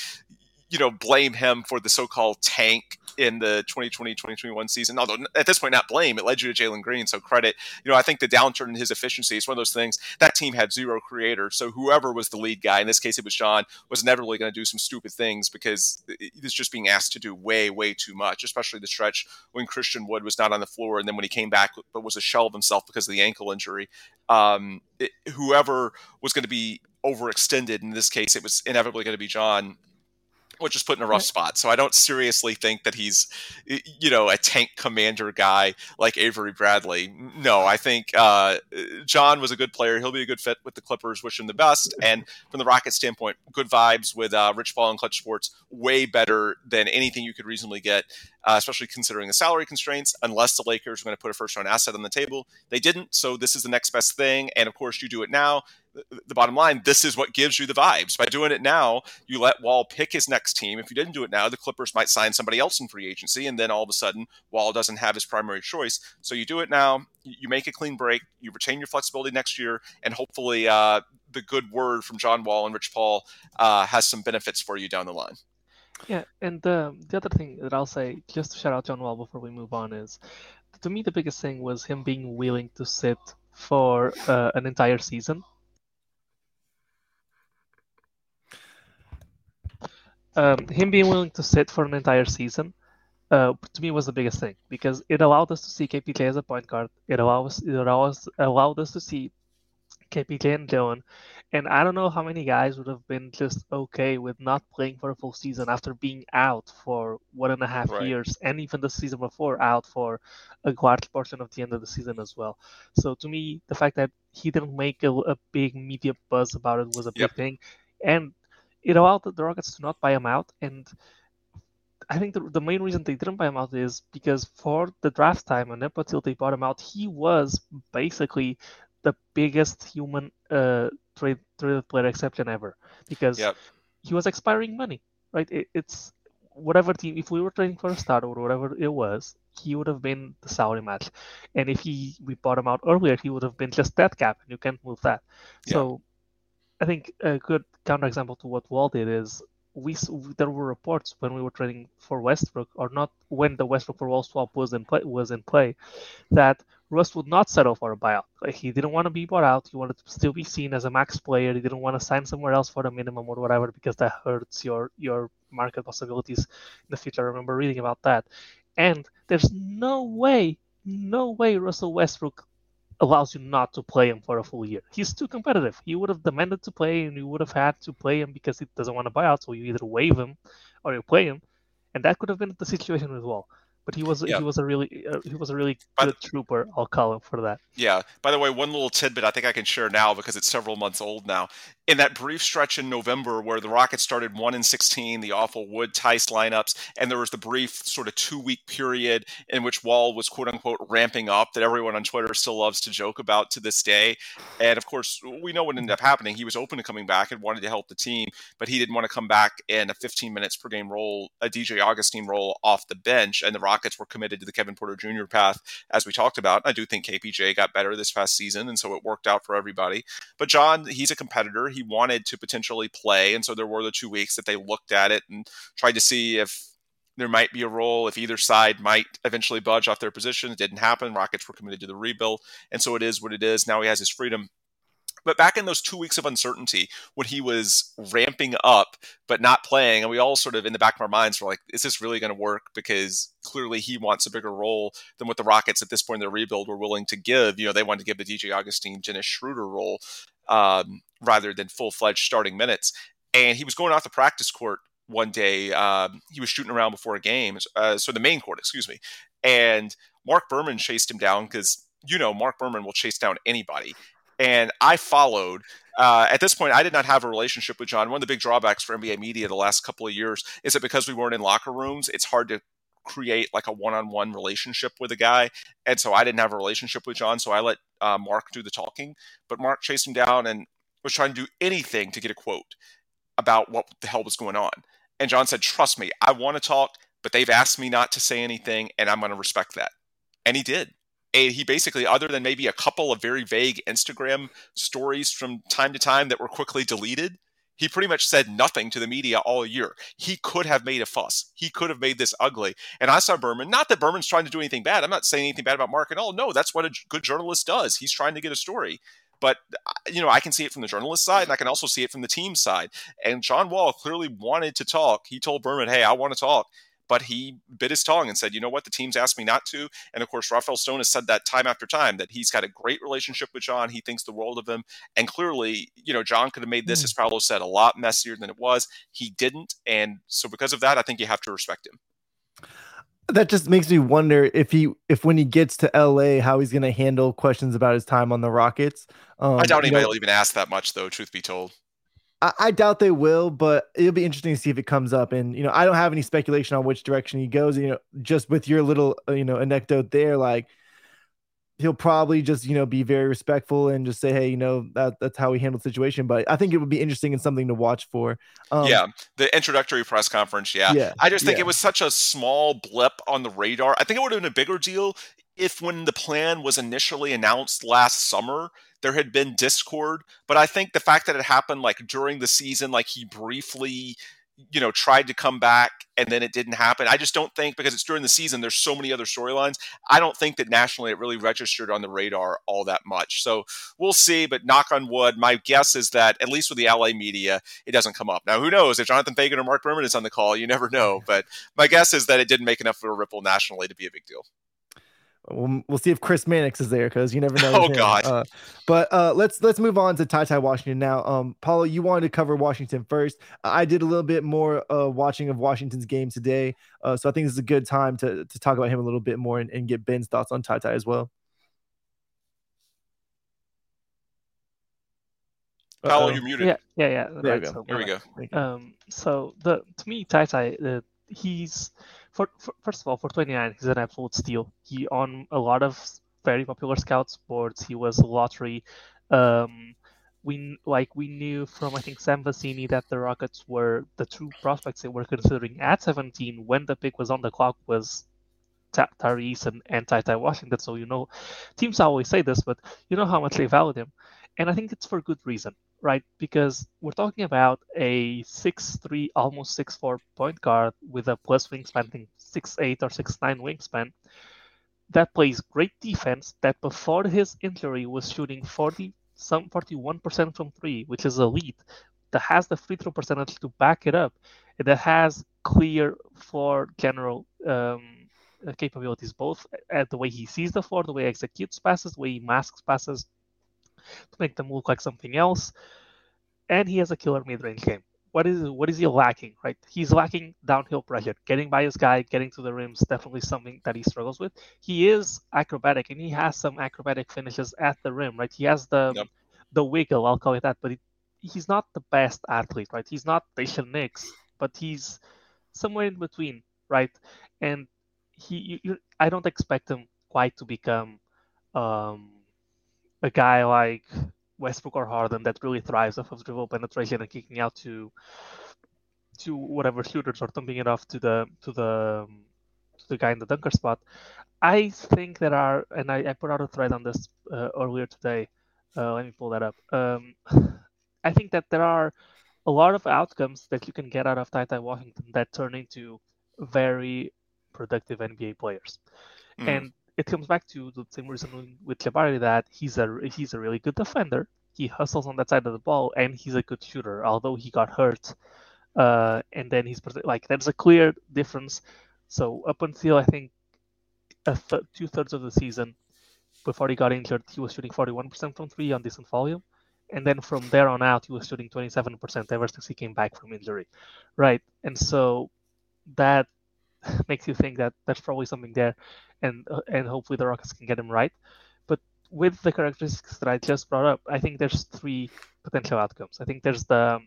you know, blame him for the so called tank in the 2020-2021 season. Although at this point, not blame, it led you to Jalen Green, so credit. You know, I think the downturn in his efficiency is one of those things. That team had zero creators, so whoever was the lead guy, in this case it was John, was inevitably going to do some stupid things because he was just being asked to do way, way too much, especially the stretch when Christian Wood was not on the floor, and then when he came back, but was a shell of himself because of the ankle injury. Um, it, whoever was going to be overextended in this case, it was inevitably going to be John was just put in a rough spot. So I don't seriously think that he's, you know, a tank commander guy like Avery Bradley. No, I think uh, John was a good player. He'll be a good fit with the Clippers. Wish him the best. And from the Rockets standpoint, good vibes with uh, Rich Paul and Clutch Sports. Way better than anything you could reasonably get, uh, especially considering the salary constraints. Unless the Lakers were going to put a first round asset on the table, they didn't. So this is the next best thing. And of course, you do it now the bottom line, this is what gives you the vibes. By doing it now, you let Wall pick his next team. If you didn't do it now, the Clippers might sign somebody else in free agency, and then all of a sudden, Wall doesn't have his primary choice. So you do it now, you make a clean break, you retain your flexibility next year, and hopefully, uh, the good word from John Wall and Rich Paul uh, has some benefits for you down the line. Yeah, and uh, the other thing that I'll say, just to shout out John Wall before we move on, is to me the biggest thing was him being willing to sit for uh, an entire season um, him being willing to sit for an entire season uh, to me was the biggest thing because it allowed us to see KPJ as a point guard. It allows it allows allowed us to see KPJ and Dylan. And I don't know how many guys would have been just okay with not playing for a full season after being out for one and a half right. years, and even the season before out for a large portion of the end of the season as well. So to me, the fact that he didn't make a, a big media buzz about it was a big thing. And it allowed the Rockets to not buy him out. And I think the, the main reason they didn't buy him out is because for the draft time and up until they bought him out, he was basically the biggest human uh, trade traded player exception ever because yep. he was expiring money, right? It, it's whatever team. If we were trading for a starter or whatever it was, he would have been the salary match, and if he we bought him out earlier, he would have been just that cap, and you can't move that. Yep. So I think a good counterexample to what Wall did is we there were reports when we were trading for Westbrook, or not when the Westbrook for Wall swap was in play, was in play, that Russ would not settle for a buyout. Like he didn't want to be bought out. He wanted to still be seen as a max player. He didn't want to sign somewhere else for the minimum or whatever because that hurts your your market possibilities in the future. I remember reading about that, and there's no way, no way Russell Westbrook allows you not to play him for a full year. He's too competitive. He would have demanded to play, and you would have had to play him because he doesn't want to buy out. So you either waive him or you play him, and that could have been the situation as well but he was yeah. he was a really uh, he was a really good trooper. I'll call him for that. Yeah. By the way, one little tidbit I think I can share now because it's several months old now. In that brief stretch in November where the Rockets started one and sixteen, the awful Wood Theis lineups, and there was the brief sort of two week period in which Wall was quote unquote ramping up that everyone on Twitter still loves to joke about to this day. And of course, we know what ended up happening. He was open to coming back and wanted to help the team, but he didn't want to come back in a 15 minutes per game role, a DJ Augustin role off the bench, and the Rockets were committed to the Kevin Porter Jr. path, as we talked about. I do think KPJ got better this past season, and so it worked out for everybody. But John, he's a competitor. He wanted to potentially play, and so there were the two weeks that they looked at it and tried to see if there might be a role if either side might eventually budge off their position. It didn't happen. Rockets were committed to the rebuild, and so it is what it is. Now he has his freedom but back in those two weeks of uncertainty when he was ramping up but not playing, and we all sort of in the back of our minds were like, is this really going to work? Because clearly he wants a bigger role than what the Rockets at this point in their rebuild were willing to give. You know, they wanted to give the DJ Augustin, Dennis Schroeder role um, rather than full fledged starting minutes. And he was going off the practice court one day. Um, he was shooting around before a game, uh, so the main court, excuse me. And Mark Berman chased him down because you know Mark Berman will chase down anybody and I followed. Uh, at this point, I did not have a relationship with John. One of the big drawbacks for NBA media the last couple of years is that because we weren't in locker rooms, it's hard to create like a one-on-one relationship with a guy. And so I didn't have a relationship with John, so I let uh, Mark do the talking. But Mark chased him down and was trying to do anything to get a quote about what the hell was going on. And John said, "Trust me, I want to talk, but they've asked me not to say anything, and I'm going to respect that." And he did he basically, other than maybe a couple of very vague Instagram stories from time to time that were quickly deleted, He pretty much said nothing to the media all year. He could have made a fuss. He could have made this ugly. And I saw Berman, not that Berman's trying to do anything bad. I'm not saying anything bad about Mark at all. No, that's what a good journalist does. He's trying to get a story. But uh, you know, I can see it from the journalist side, and I can also see it from the team side. And John Wall clearly wanted to talk. He told Berman, "Hey, I want to talk." But he bit his tongue and said, you know what, the team's asked me not to. And of course, Rafael Stone has said that time after time that he's got a great relationship with John. He thinks the world of him. And clearly, you know, John could have made this, mm. as Paolo said, a lot messier than it was. He didn't. And so because of that, I think you have to respect him. That just makes me wonder if he, if when he gets to LA, how he's going to handle questions about his time on the Rockets. Um, I doubt anybody know, will even ask that much, though. Truth be told. I, I, doubt they will, but it'll be interesting to see if it comes up. And you know, I don't have any speculation on which direction he goes. You know, just with your little uh, you know anecdote there, like he'll probably just you know be very respectful and just say, hey, you know that that's how he handled the situation. But I think it would be interesting and something to watch for. Um, yeah, the introductory press conference. Yeah, yeah I just think yeah. it was such a small blip on the radar. I think it would have been a bigger deal if when the plan was initially announced last summer there had been discord but i think the fact that it happened like during the season like he briefly you know tried to come back and then it didn't happen. I just don't think because it's during the season there's so many other storylines i don't think that nationally it really registered on the radar all that much. So we'll see but knock on wood my guess is that at least with the la media it doesn't come up. Now who knows? If Jonathan Feigen or mark berman is on the call you never know but my guess is that it didn't make enough of a ripple nationally to be a big deal We'll, we'll see if Chris Mannix is there because you never know. oh God! Uh, but uh, let's let's move on to Ty Ty Washington now. Um, Paulo, you wanted to cover Washington first. I did a little bit more uh, watching of Washington's game today, uh, so I think this is a good time to to talk about him a little bit more and, and get Ben's thoughts on Ty Ty as well. Paulo, you're muted. Yeah, yeah, yeah. There right, we go. So, Here we go. Um, so the to me, Ty Ty, uh, he's for, for, first of all, for 29, he's an absolute steal. He on a lot of very popular scouts boards. He was lottery. Um, we like we knew from I think Sam Vecenie that the Rockets were the two prospects they were considering at 17 when the pick was on the clock was Tari Eason and, and Ty Washington. So you know, teams always say this, but you know how much they value him, and I think it's for good reason right? Because we're talking about a six-three, almost six-four point guard with a plus wingspan, I think six-eight or six-nine wingspan, that plays great defense. That before his injury was shooting 40, some 41% from three, which is elite. That has the free throw percentage to back it up, that has clear floor general um, capabilities, both at the way he sees the floor, the way he executes passes, the way he masks passes, to make them look like something else. And he has a killer mid-range game. What is what is he lacking? Right, he's lacking downhill pressure. Getting by his guy, getting to the rims, definitely something that he struggles with. He is acrobatic, and he has some acrobatic finishes at the rim. Right, he has the yep. the wiggle. I'll call it that. But he's not the best athlete. Right, he's not Daishen Nix, but he's somewhere in between. Right, and he, you, you, I don't expect him quite to become um, a guy like Westbrook or Harden that really thrives off of dribble penetration and kicking out to to whatever shooters or thumping it off to the to the to the guy in the dunker spot. I think there are, and I, I put out a thread on this uh, earlier today. Uh, let me pull that up. Um, I think that there are a lot of outcomes that you can get out of Ty Washington that turn into very productive NBA players. Mm. And it comes back to the same reason with Jabari that he's a he's a really good defender. He hustles on that side of the ball, and he's a good shooter. Although he got hurt, uh, and then he's like there's a clear difference. So up until I think th- two thirds of the season, before he got injured, he was shooting 41% from three on decent volume, and then from there on out, he was shooting 27% ever since he came back from injury, right? And so that makes you think that there's probably something there, and uh, and hopefully the Rockets can get him right. But with the characteristics that I just brought up, I think there's three potential outcomes. I think there's the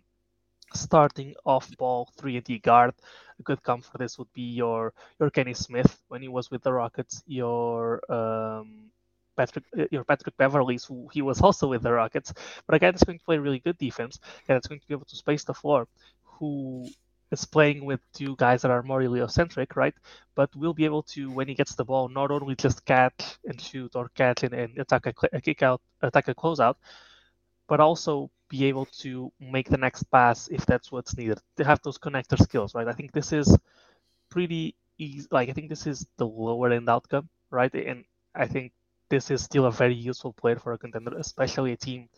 starting off-ball three and D guard. A good comp for this would be your your Kenny Smith when he was with the Rockets. Your um, Patrick, uh, your Patrick Beverleys, who he was also with the Rockets, but a guy that's going to play really good defense, and that's going to be able to space the floor, who is playing with two guys that are more heliocentric, right? But we'll be able to, when he gets the ball, not only just catch and shoot or catch and, and attack a, a kick out, attack a closeout, but also be able to make the next pass if that's what's needed. To have those connector skills, right? I think this is pretty easy. Like I think this is the lower end outcome, right? And I think this is still a very useful player for a contender, especially a team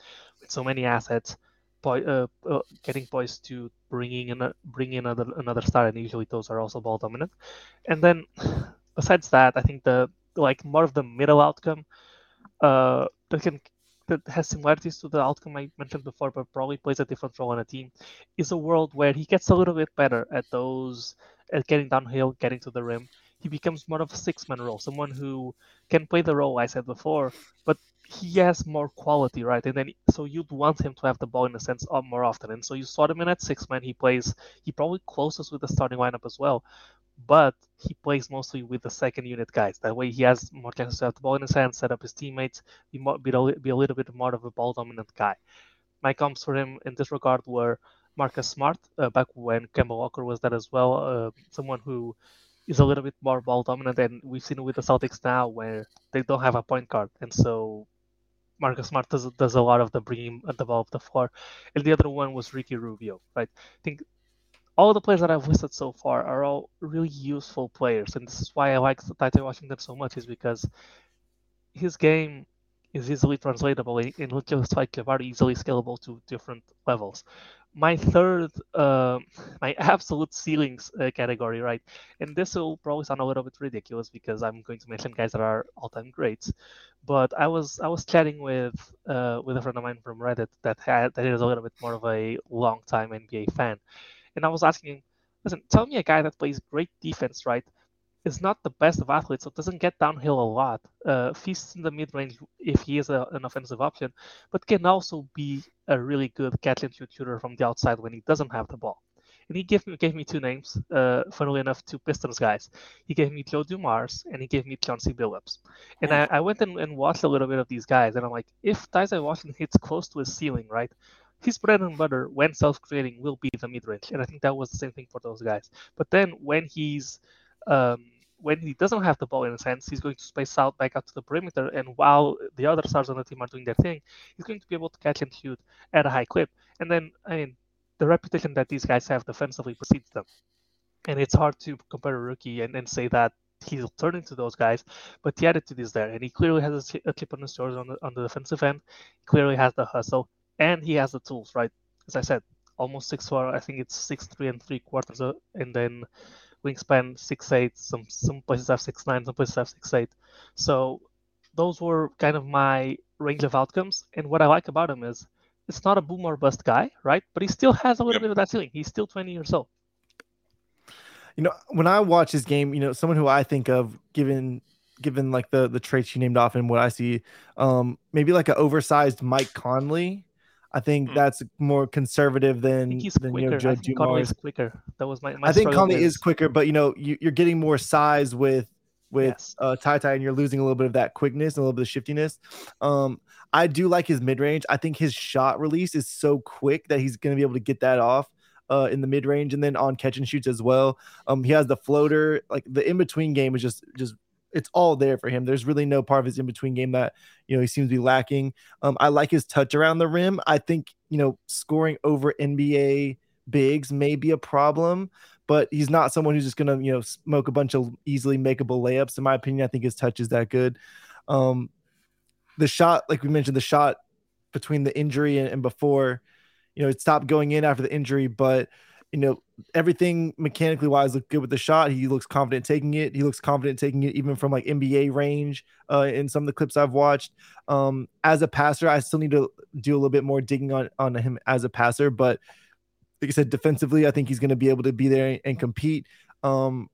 with so many assets. Boy, uh, uh, getting poised to bringing in a, bring in another another star, and usually those are also ball dominant. And then, besides that, I think the like more of the middle outcome uh, that can that has similarities to the outcome I mentioned before, but probably plays a different role on a team, is a world where he gets a little bit better at those at getting downhill, getting to the rim. He becomes more of a six-man role, someone who can play the role I said before, but he has more quality, right? And then so you'd want him to have the ball in a sense more often. And so you saw him in at six man. He plays. He probably closest with the starting lineup as well, but he plays mostly with the second unit guys. That way he has more chances to have the ball in his hand, set up his teammates, be, more, be, a, be a little bit more of a ball dominant guy. My comps for him in this regard were Marcus Smart uh, back when Kemba Walker was there as well. Uh, someone who is a little bit more ball dominant, and we've seen it with the Celtics now where they don't have a point guard, and so Marcus Smart does, does a lot of the bringing ball of the floor. And the other one was Ricky Rubio, right? I think all the players that I've listed so far are all really useful players, and this is why I like Ty Washington so much, is because his game is easily translatable and just like very easily scalable to different levels my third, uh, my absolute ceilings uh, category, right? And this will probably sound a little bit ridiculous because I'm going to mention guys that are all-time greats. But I was I was chatting with uh, with a friend of mine from Reddit that had that is a little bit more of a long-time NBA fan, and I was asking him, listen, tell me a guy that plays great defense, right? Is not the best of athletes, so doesn't get downhill a lot. Uh, feasts in the mid range if he is a, an offensive option, but can also be a really good catch and shoot shooter from the outside when he doesn't have the ball. And he gave me gave me two names, uh, funnily enough, two Pistons guys. He gave me Joe Dumars and he gave me Chauncey Billups. And I, I went and, and watched a little bit of these guys, and I'm like, if Ty Ty Washington hits close to his ceiling, right? His bread and butter when self-creating will be the mid-range, and I think that was the same thing for those guys. But then when he's um, when he doesn't have the ball in his hands, he's going to space out back out to the perimeter. And while the other stars on the team are doing their thing, he's going to be able to catch and shoot at a high clip. And then, I mean, the reputation that these guys have defensively precedes them. And it's hard to compare a rookie and, and say that he'll turn into those guys, but the attitude is there. And he clearly has a, chip on his shoulder on the, on the defensive end. He clearly has the hustle, and he has the tools, right? As I said, almost six four. I think it's six three and three quarters, uh, and then wingspan six eight. Some some places have six nine, some places have six eight. So those were kind of my range of outcomes. And what I like about him is it's not a boom or bust guy, right? But he still has a little yep. bit of that ceiling. He's still 20 years old. You know, when I watch his game, you know, someone who I think of given given like the the traits you named off and what I see, um, maybe like an oversized Mike Conley I think mm. that's more conservative than he's than quicker. you know, Joe I think Conley's quicker. That was my. my I think Conley is quicker, but you know you, are getting more size with with yes. uh, Ty Ty, and you're losing a little bit of that quickness, and a little bit of shiftiness. Um, I do like his mid range. I think his shot release is so quick that he's going to be able to get that off. Uh, in the mid range and then on catch and shoots as well. Um, he has the floater, like the in between game is just just it's all there for him. There's really no part of his in between game that you know he seems to be lacking. Um, I like his touch around the rim. I think you know scoring over NBA bigs may be a problem, but he's not someone who's just gonna you know smoke a bunch of easily makeable layups. In my opinion, I think his touch is that good. Um, the shot, like we mentioned, the shot between the injury and, and before, you know, it stopped going in after the injury, but you know, everything mechanically wise looked good with the shot. He looks confident taking it. He looks confident taking it even from like NBA range uh, in some of the clips I've watched. Um, as a passer, I still need to do a little bit more digging on, on him as a passer. But like I said, defensively, I think he's going to be able to be there and compete. Um,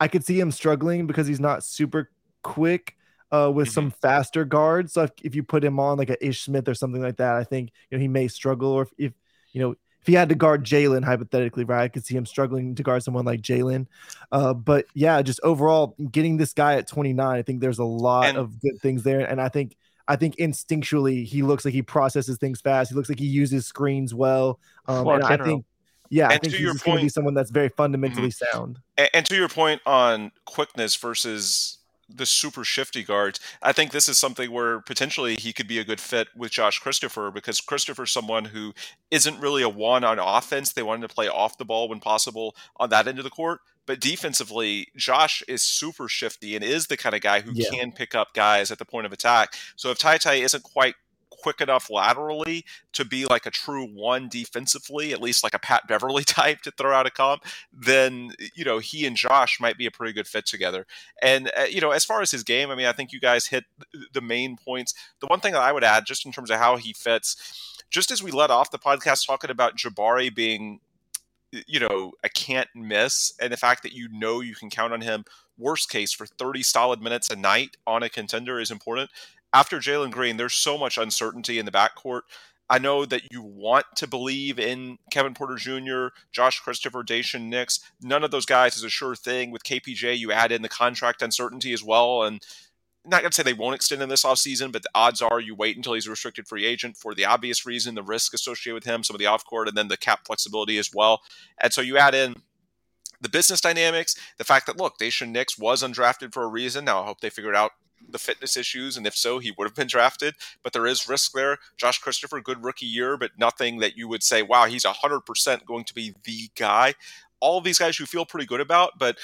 I could see him struggling because he's not super quick uh, with mm-hmm. some faster guards. So if, if, you put him on like a Ish Smith or something like that, I think you know he may struggle. Or if, if you know if he had to guard Jalen hypothetically, right? I could see him struggling to guard someone like Jalen. Uh, but yeah, just overall getting this guy at 29, I think there's a lot and, of good things there. And I think I think instinctually he looks like he processes things fast. He looks like he uses screens well. Um, and I think yeah, and I think he's going to be someone that's very fundamentally mm-hmm. sound. And, and, to your point on quickness versus the super shifty guards, I think this is something where potentially he could be a good fit with Josh Christopher because Christopher's someone who isn't really a one on offense. They wanted to play off the ball when possible on that end of the court. But defensively, Josh is super shifty and is the kind of guy who Yeah. can pick up guys at the point of attack. So if Ty Ty isn't quite quick enough laterally to be like a true one defensively, at least like a Pat Beverley type to throw out a comp, then you know he and Josh might be a pretty good fit together. And uh, you know, as far as his game, I mean, I think you guys hit the main points. The one thing that I would add, just in terms of how he fits, just as we let off the podcast talking about Jabari being, you know, a can't miss, and the fact that you know you can count on him. Worst case for 30 solid minutes a night on a contender is important. After Jalen Green, there's so much uncertainty in the backcourt. I know that you want to believe in Kevin Porter Jr., Josh Christopher, Daishen Nix. None of those guys is a sure thing. With KPJ, you add in the contract uncertainty as well. And I'm not going to say they won't extend him this offseason, but the odds are you wait until he's a restricted free agent for the obvious reason, the risk associated with him, some of the off court, and then the cap flexibility as well. And so you add in the business dynamics, the fact that, look, Daishen Nix was undrafted for a reason. Now I hope they figured out the fitness issues, and if so, he would have been drafted. But there is risk there. Josh Christopher, good rookie year, but nothing that you would say, wow, he's 100% going to be the guy. All these guys you feel pretty good about, but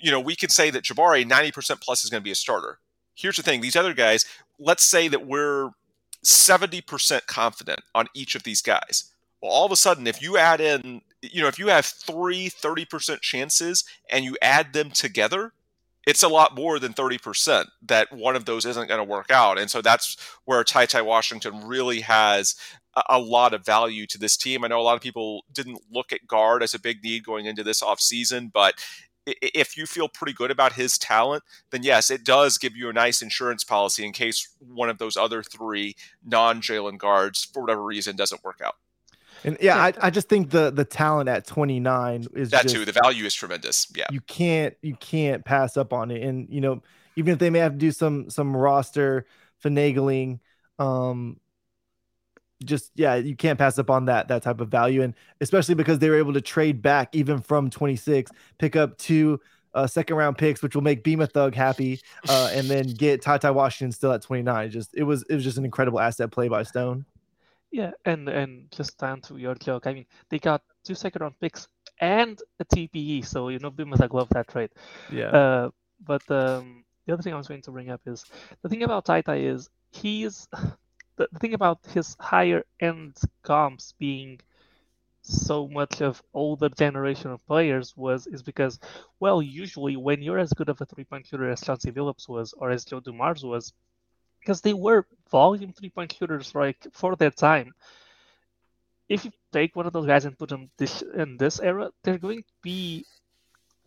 you know, we could say that Jabari 90% plus is going to be a starter. Here's the thing these other guys, let's say that we're 70% confident on each of these guys. Well, all of a sudden, if you add in, you know, if you have three 30% chances and you add them together, it's a lot more than 30% that one of those isn't going to work out. And so that's where Ty Ty Washington really has a, a lot of value to this team. I know a lot of people didn't look at guard as a big need going into this offseason, but if you feel pretty good about his talent, then yes, it does give you a nice insurance policy in case one of those other three non Jalen guards, for whatever reason, doesn't work out. And yeah, I, I just think the the talent at 29 is That just, too, the value is tremendous. Yeah. you can't you can't pass up on it. And you know, even if they may have to do some some roster finagling, um, just yeah, you can't pass up on that that type of value. And especially because they were able to trade back even from 26, pick up two uh, second round picks, which will make Beam a Thug happy, uh, and then get Ty Ty Washington still at 29. Just it was it was just an incredible asset play by Stone. Yeah, and and just down to answer your joke, I mean they got two second round picks and a TPE, so you know Bimas love that trade. Yeah. Uh, but um, the other thing I was going to bring up is the thing about Taita is he's the, the thing about his higher end comps being so much of older generation of players was is because well usually when you're as good of a three point shooter as Chauncey Billups was or as Joe Dumars was because they were volume three point shooters like for their time if you take one of those guys and put them this in this era they're going to be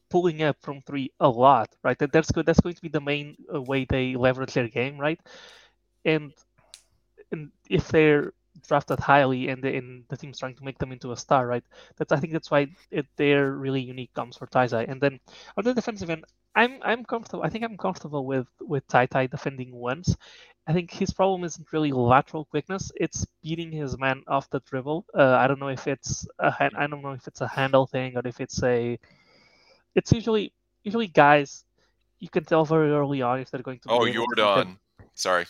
pulling up from three a lot, right? That that's good. That's going to be the main uh, way they leverage their game, right? And and if they're drafted highly and the, and the team's trying to make them into a star, right? That's I think that's why it, they're really unique comes for Taizai. And then on the defensive end, I'm I'm comfortable. I think I'm comfortable with with Ty Ty defending once. I think his problem isn't really lateral quickness; it's beating his man off the dribble. Uh, I don't know if it's a hand, I don't know if it's a handle thing or if it's a. It's usually usually guys you can tell very early on if they're going to. Oh, you're to beat them. done. Sorry.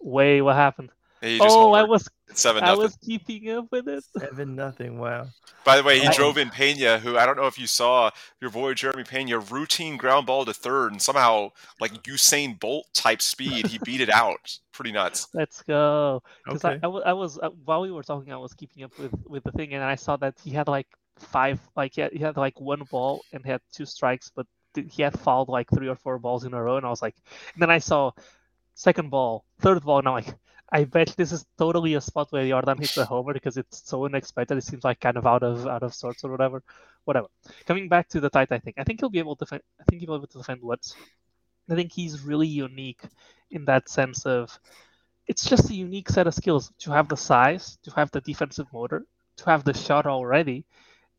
Wait, what happened? Oh, I was It's seven I nothing. was keeping up with it. Seven nothing. Wow. By the way, he I- drove in Pena, who I don't know if you saw your boy Jeremy Pena routine ground ball to third, and somehow like Usain Bolt type speed, he beat it out. Pretty nuts. Let's go. Because Okay. I, I, I was uh, while we were talking, I was keeping up with with the thing, and I saw that he had like five, like he had, he had like one ball and had two strikes, but he had fouled like three or four balls in a row, and I was like, and then I saw second ball, third ball, and I'm like, I bet this is totally a spot where Yordan hits a homer because it's so unexpected. It seems like kind of out of out of sorts or whatever. Whatever. Coming back to the tight, I think I think he'll be able to defend. I think he'll be able to defend Woods. I think he's really unique in that sense of it's just a unique set of skills to have the size, to have the defensive motor, to have the shot already,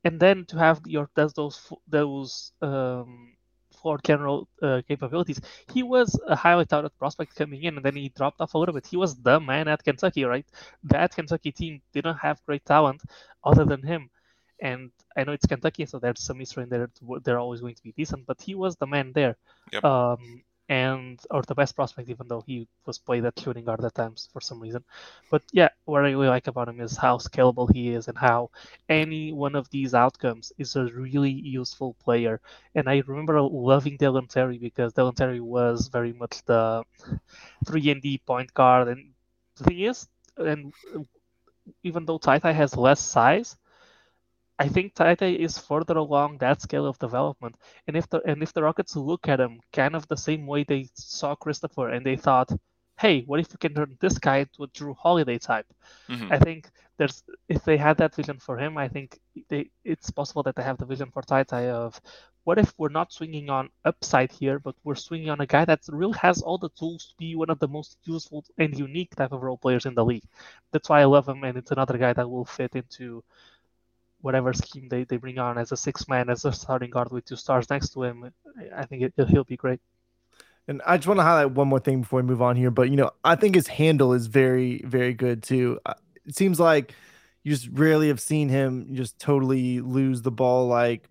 and then to have your those those those um, floor general uh, capabilities. He was a highly touted prospect coming in, and then he dropped off a little bit. He was the man at Kentucky, right? That Kentucky team didn't have great talent other than him, and I know it's Kentucky, so there's some history in there. They're always going to be decent, but he was the man there. Yep. Um, and or the best prospect, even though he was played at shooting guard at times for some reason. But yeah, what I really like about him is how scalable he is and how any one of these outcomes is a really useful player. And I remember loving Dalen Terry because Dalen Terry was very much the three and D point guard, and the thing is, and even though Ty has less size, I think Ty is further along that scale of development. And if the and if the Rockets look at him kind of the same way they saw Christopher and they thought, hey, what if we can turn this guy into a Jrue Holiday type? Mhm. I think there's if they had that vision for him, I think they it's possible that they have the vision for Ty of what if we're not swinging on upside here, but we're swinging on a guy that really has all the tools to be one of the most useful and unique type of role players in the league. That's why I love him, and it's another guy that will fit into whatever scheme they, they bring on as a six man, as a starting guard with two stars next to him. I think it, he'll be great. And I just want to highlight one more thing before we move on here. But you know, I think his handle is very, very good too. It seems like you just rarely have seen him just totally lose the ball. Like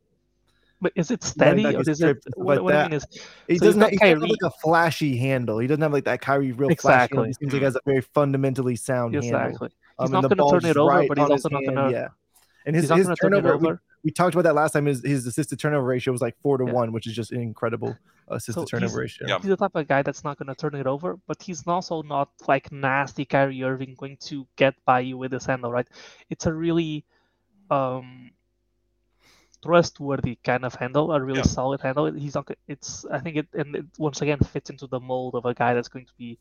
But is it steady or is it? What, like what I mean is, he So doesn't, not he doesn't have like a flashy handle. He doesn't have like that Kyrie real flashy. Handle. Exactly. He seems like he has a very fundamentally sound handle. exactly. He's Um, not the going to turn it over, right but he's also not going to. yeah. And his his going to turn it turnover. We, we talked about that last time. His his assist to turnover ratio was like four to Yeah. one, which is just an incredible assist So to turnover he's- ratio. Yeah. He's the type of guy that's not going to turn it over, but he's also not like nasty Kyrie Irving going to get by you with his handle, right? It's a really um, trustworthy kind of handle, a really Yeah. solid handle. He's not. It's I think it and it once again fits into the mold of a guy that's going to be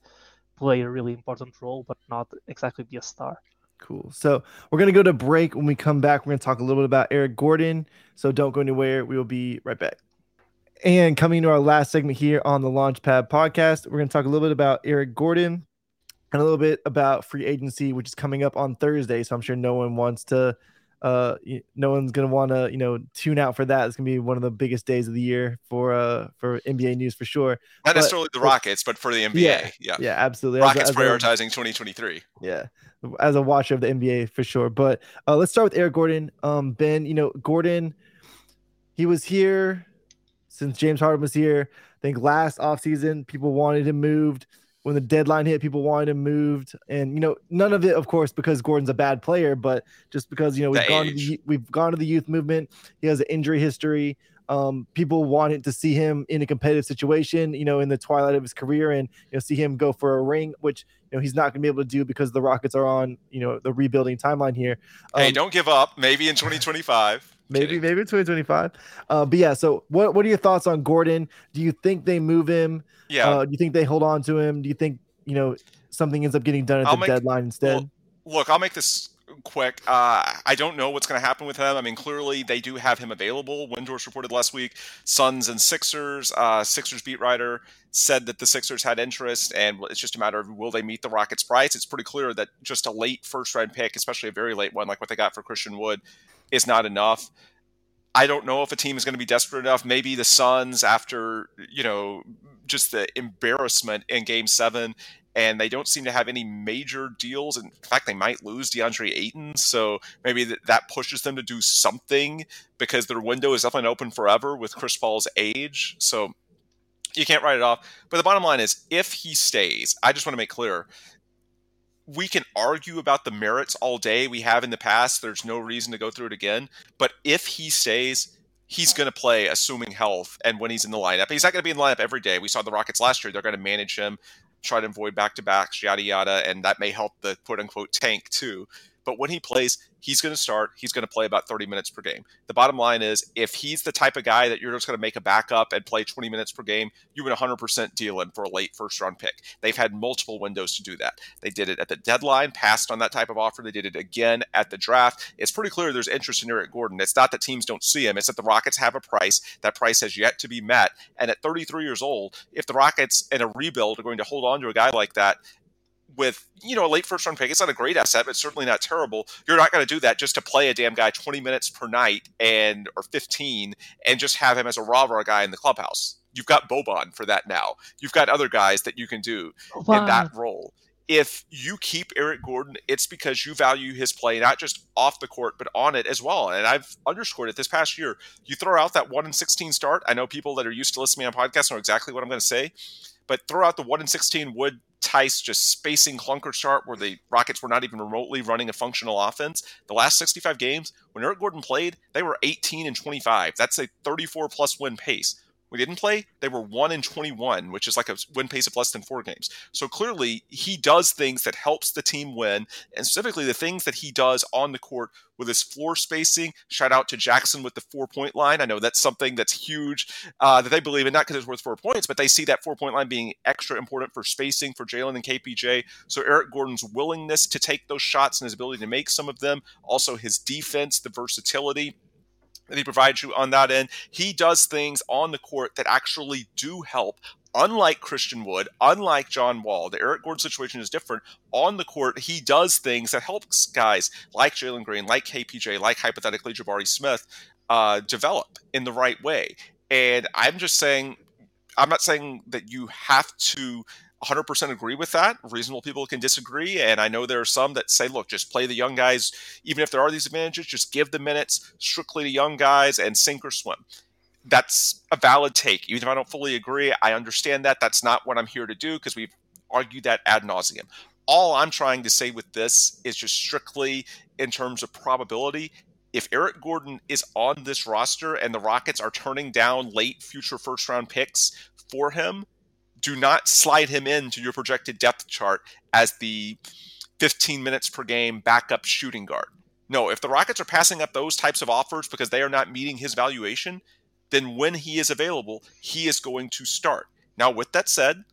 play a really important role, but not exactly be a star. Cool. So we're gonna go to break. When we come back, we're gonna talk a little bit about Eric Gordon. So don't go anywhere. We will be right back. And coming to our last segment here on the Launchpad podcast, we're gonna talk a little bit about Eric Gordon and a little bit about free agency, which is coming up on Thursday. So I'm sure no one wants to uh no one's gonna want to you know tune out for that it's gonna be one of the biggest days of the year for uh for nba news for sure Not But- necessarily the Rockets, but for the NBA. Yeah. Yeah. yeah absolutely As Rockets as a- prioritizing 2023. yeah as a watcher of the nba for sure but uh let's start with eric gordon um ben you know gordon he was here since james harden was here i think last offseason people wanted him moved when the deadline hit people wanted him moved and you know none of it of course because gordon's a bad player but just because you know we've The gone to the, we've gone to the youth movement he has an injury history um, people wanted to see him in a competitive situation, you know, in the twilight of his career, and you know, see him go for a ring, which you know he's not going to be able to do because the Rockets are on, you know, the rebuilding timeline here. hey, Um, don't give up. Maybe in 2025. Maybe Kidding. maybe 2025. Uh, but yeah, so what what are your thoughts on Gordon? Do you think they move him? Yeah. Uh, do you think they hold on to him? Do you think you know something ends up getting done at I'll the make- deadline instead? Look, I'll make this quick. Uh, I don't know what's going to happen with him. I mean, clearly they do have him available. Windhorst reported last week, Suns and Sixers. Uh, Sixers beat writer said that the Sixers had interest, and it's just a matter of will they meet the Rockets' price. It's pretty clear that just a late first round pick, especially a very late one like what they got for Christian Wood, is not enough. I don't know if a team is going to be desperate enough. Maybe the Suns, after you know, just the embarrassment in Game Seven, and they don't seem to have any major deals. In fact, they might lose DeAndre Ayton, so maybe that pushes them to do something because their window is definitely open forever with Chris Paul's age. So you can't write it off. But the bottom line is, if he stays, I just want to make clear. We can argue about the merits all day. We have in the past. There's no reason to go through it again. But if he stays, he's going to play assuming health and when he's in the lineup. He's not going to be in the lineup every day. We saw the Rockets last year. They're going to manage him, try to avoid back to backs, yada, yada. And that may help the quote unquote tank too. But when he plays, he's going to start. He's going to play about 30 minutes per game. The bottom line is if he's the type of guy that you're just going to make a backup and play 20 minutes per game, you would 100% deal him for a late first round pick. They've had multiple windows to do that. They did it at the deadline, passed on that type of offer. They did it again at the draft. It's pretty clear there's interest in Eric Gordon. It's not that teams don't see him, it's that the Rockets have a price. That price has yet to be met. And at 33 years old, if the Rockets in a rebuild are going to hold on to a guy like that, with you know a late first round pick, it's not a great asset, but certainly not terrible. You're not going to do that just to play a damn guy 20 minutes per night and or 15 and just have him as a rah rah guy in the clubhouse. You've got Boban for that now. You've got other guys that you can do in that role. if you keep Eric Gordon, it's because you value his play, not just off the court, but on it as well. And I've underscored it this past year. You throw out that 1 in 16 start. I know people that are used to listening on podcasts know exactly what I'm going to say, but throw out the 1 in 16 Wood Theis just spacing clunker chart where the Rockets were not even remotely running a functional offense. The last 65 games, when Eric Gordon played, they were 18 and 25. That's a 34 plus win pace we didn't play, they were 1 in 21, which is like a win pace of less than four games. So clearly, he does things that helps the team win, and specifically the things that he does on the court with his floor spacing. Shout out to Jackson with the four point line. I know that's something that's huge uh, that they believe in, not because it's worth four points, but they see that four point line being extra important for spacing for Jalen and KPJ. So Eric Gordon's willingness to take those shots and his ability to make some of them, also his defense, the versatility that he provides you on that end. He does things on the court that actually do help. Unlike Christian Wood, unlike John Wall, the Eric Gordon situation is different. On the court, he does things that helps guys like Jalen Green, like KPJ, like hypothetically Jabari Smith uh, develop in the right way. And I'm just saying, I'm not saying that you have to 100% agree with that. Reasonable people can disagree. And I know there are some that say, look, just play the young guys, even if there are these advantages, just give the minutes strictly to young guys and sink or swim. That's a valid take. Even if I don't fully agree, I understand that. That's not what I'm here to do because we've argued that ad nauseum. All I'm trying to say with this is just strictly in terms of probability. If Eric Gordon is on this roster and the Rockets are turning down late future first round picks for him, do not slide him into your projected depth chart as the 15 minutes per game backup shooting guard. No, if the Rockets are passing up those types of offers because they are not meeting his valuation, then when he is available, he is going to start. Now, with that said,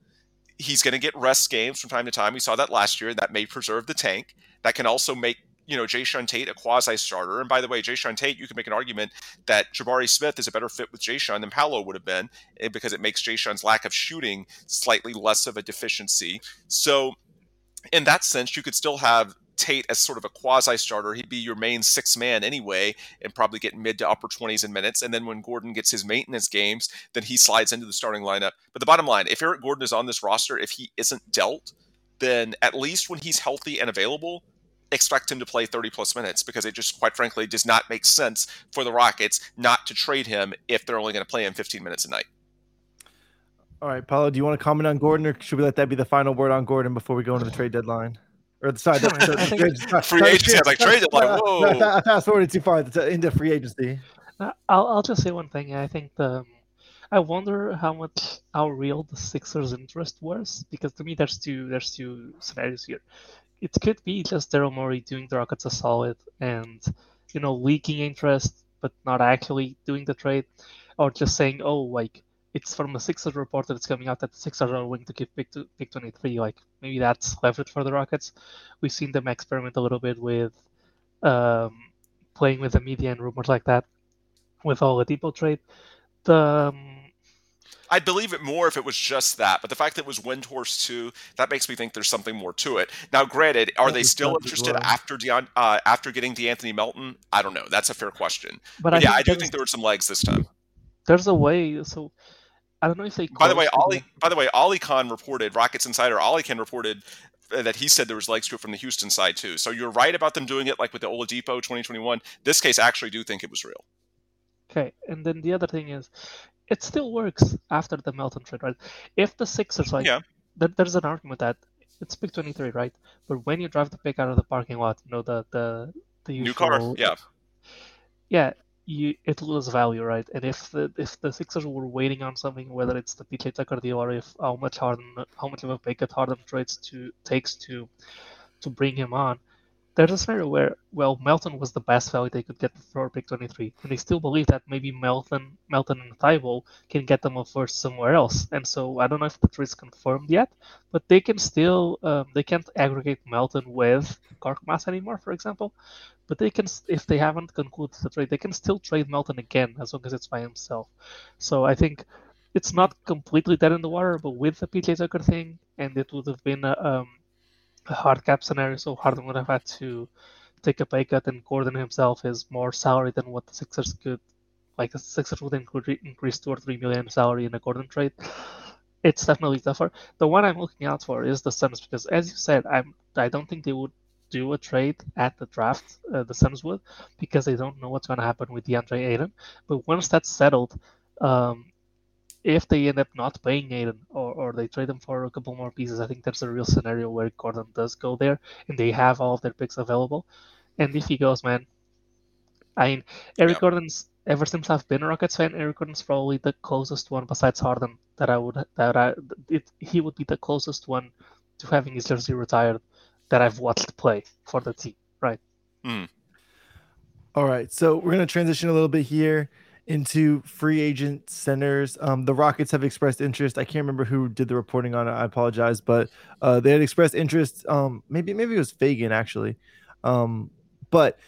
he's going to get rest games from time to time. We saw that last year. That may preserve the tank. That can also make you know, Jae'Sean Tate a quasi starter. And by the way, Jae'Sean Tate, you can make an argument that Jabari Smith is a better fit with Jae'Sean than Paolo would have been eh, because it makes Jae'Sean's lack of shooting slightly less of a deficiency. So, in that sense, you could still have Tate as sort of a quasi starter. He'd be your main six man anyway, and probably get mid to upper 20s in minutes. And then when Gordon gets his maintenance games, then he slides into the starting lineup. But the bottom line, if Eric Gordon is on this roster, if he isn't dealt, then at least when he's healthy and available, expect him to play 30 plus minutes because it just quite frankly does not make sense for the Rockets not to trade him if they're only going to play him 15 minutes a night. All right, Paulo, do you want to comment on Gordon or should we let that be the final word on Gordon before we go into the trade deadline? Or the side, free agency, like trade deadline. Whoa! Fast forward too far into free agency. Uh, I'll I'll just say one thing. I think the I wonder how much how real the Sixers' interest was because to me there's two there's two scenarios here it could be just Daryl Morey doing the Rockets a solid and you know leaking interest but not actually doing the trade, or just saying, oh, like it's from a Sixers report that it's coming out that the Sixers are willing to give pick to pick 23. Like maybe that's leverage for the Rockets. We've seen them experiment a little bit with um, playing with the media and rumors like that with Oladipo trade. The um, I'd believe it more if it was just that, but the fact that it was Windhorst too, that makes me think there's something more to it. Now, granted, are they still interested well. after Deon, uh, after getting De'Anthony Melton? I don't know. That's a fair question. But, but I yeah, I do think there were some legs this time. There's a way. So I don't know if they. By the way, Ollie. By the way, Ollie Khan reported. Rockets insider Ollie Khan reported uh, that he said there was legs to it from the Houston side too. So you're right about them doing it like with the Oladipo 2021. This case, I actually do think it was real. Okay, and then the other thing is, it still works after the Melton trade, right? If the Sixers like, yeah. th- there's an argument that it's pick 23, right? But when you drive the pick out of the parking lot, you know the the the usual, new car, yeah, yeah, you it loses value, right? And if the if the Sixers were waiting on something, whether it's the PJ Tucker deal or if how much Harden, how much of a pick cut Harden trades to takes to to bring him on, there's a scenario where, well, Melton was the best value they could get for pick 23, and they still believe that maybe Melton, Melton and Thybulle can get them a first somewhere else. And so I don't know if the trade is confirmed yet, but they can still, um, they can't aggregate Melton with Korkmaz anymore, for example. But they can, if they haven't concluded the trade, they can still trade Melton again as long as it's by himself. So I think it's not completely dead in the water, but with the PJ Tucker thing, and it would have been a, um, hard cap scenario, so Harden would have had to take a pay cut, and Gordon himself is more salary than what the Sixers could. Like the Sixers would include increase two or three million salary in a Gordon trade. it's definitely tougher. The one I'm looking out for is the Suns because, as you said, I'm I don't think they would do a trade at the draft. Uh, the Suns would because they don't know what's going to happen with DeAndre Ayton. But once that's settled, um, if they end up not paying Ayton or, or they trade them for a couple more pieces, I think there's a real scenario where Gordon does go there and they have all of their picks available. And if he goes, man, I mean, Eric Yeah. Gordon's ever since I've been a Rockets fan, Eric Gordon's probably the closest one besides Harden that I would that I it, he would be the closest one to having his jersey retired that I've watched play for the team. Right. Hmm. All right, so we're going to transition a little bit here into free agent centers. Um, the Rockets have expressed interest. I can't remember who did the reporting on it. I apologize, but uh, they had expressed interest. Um, maybe maybe it was Feigen actually, um, but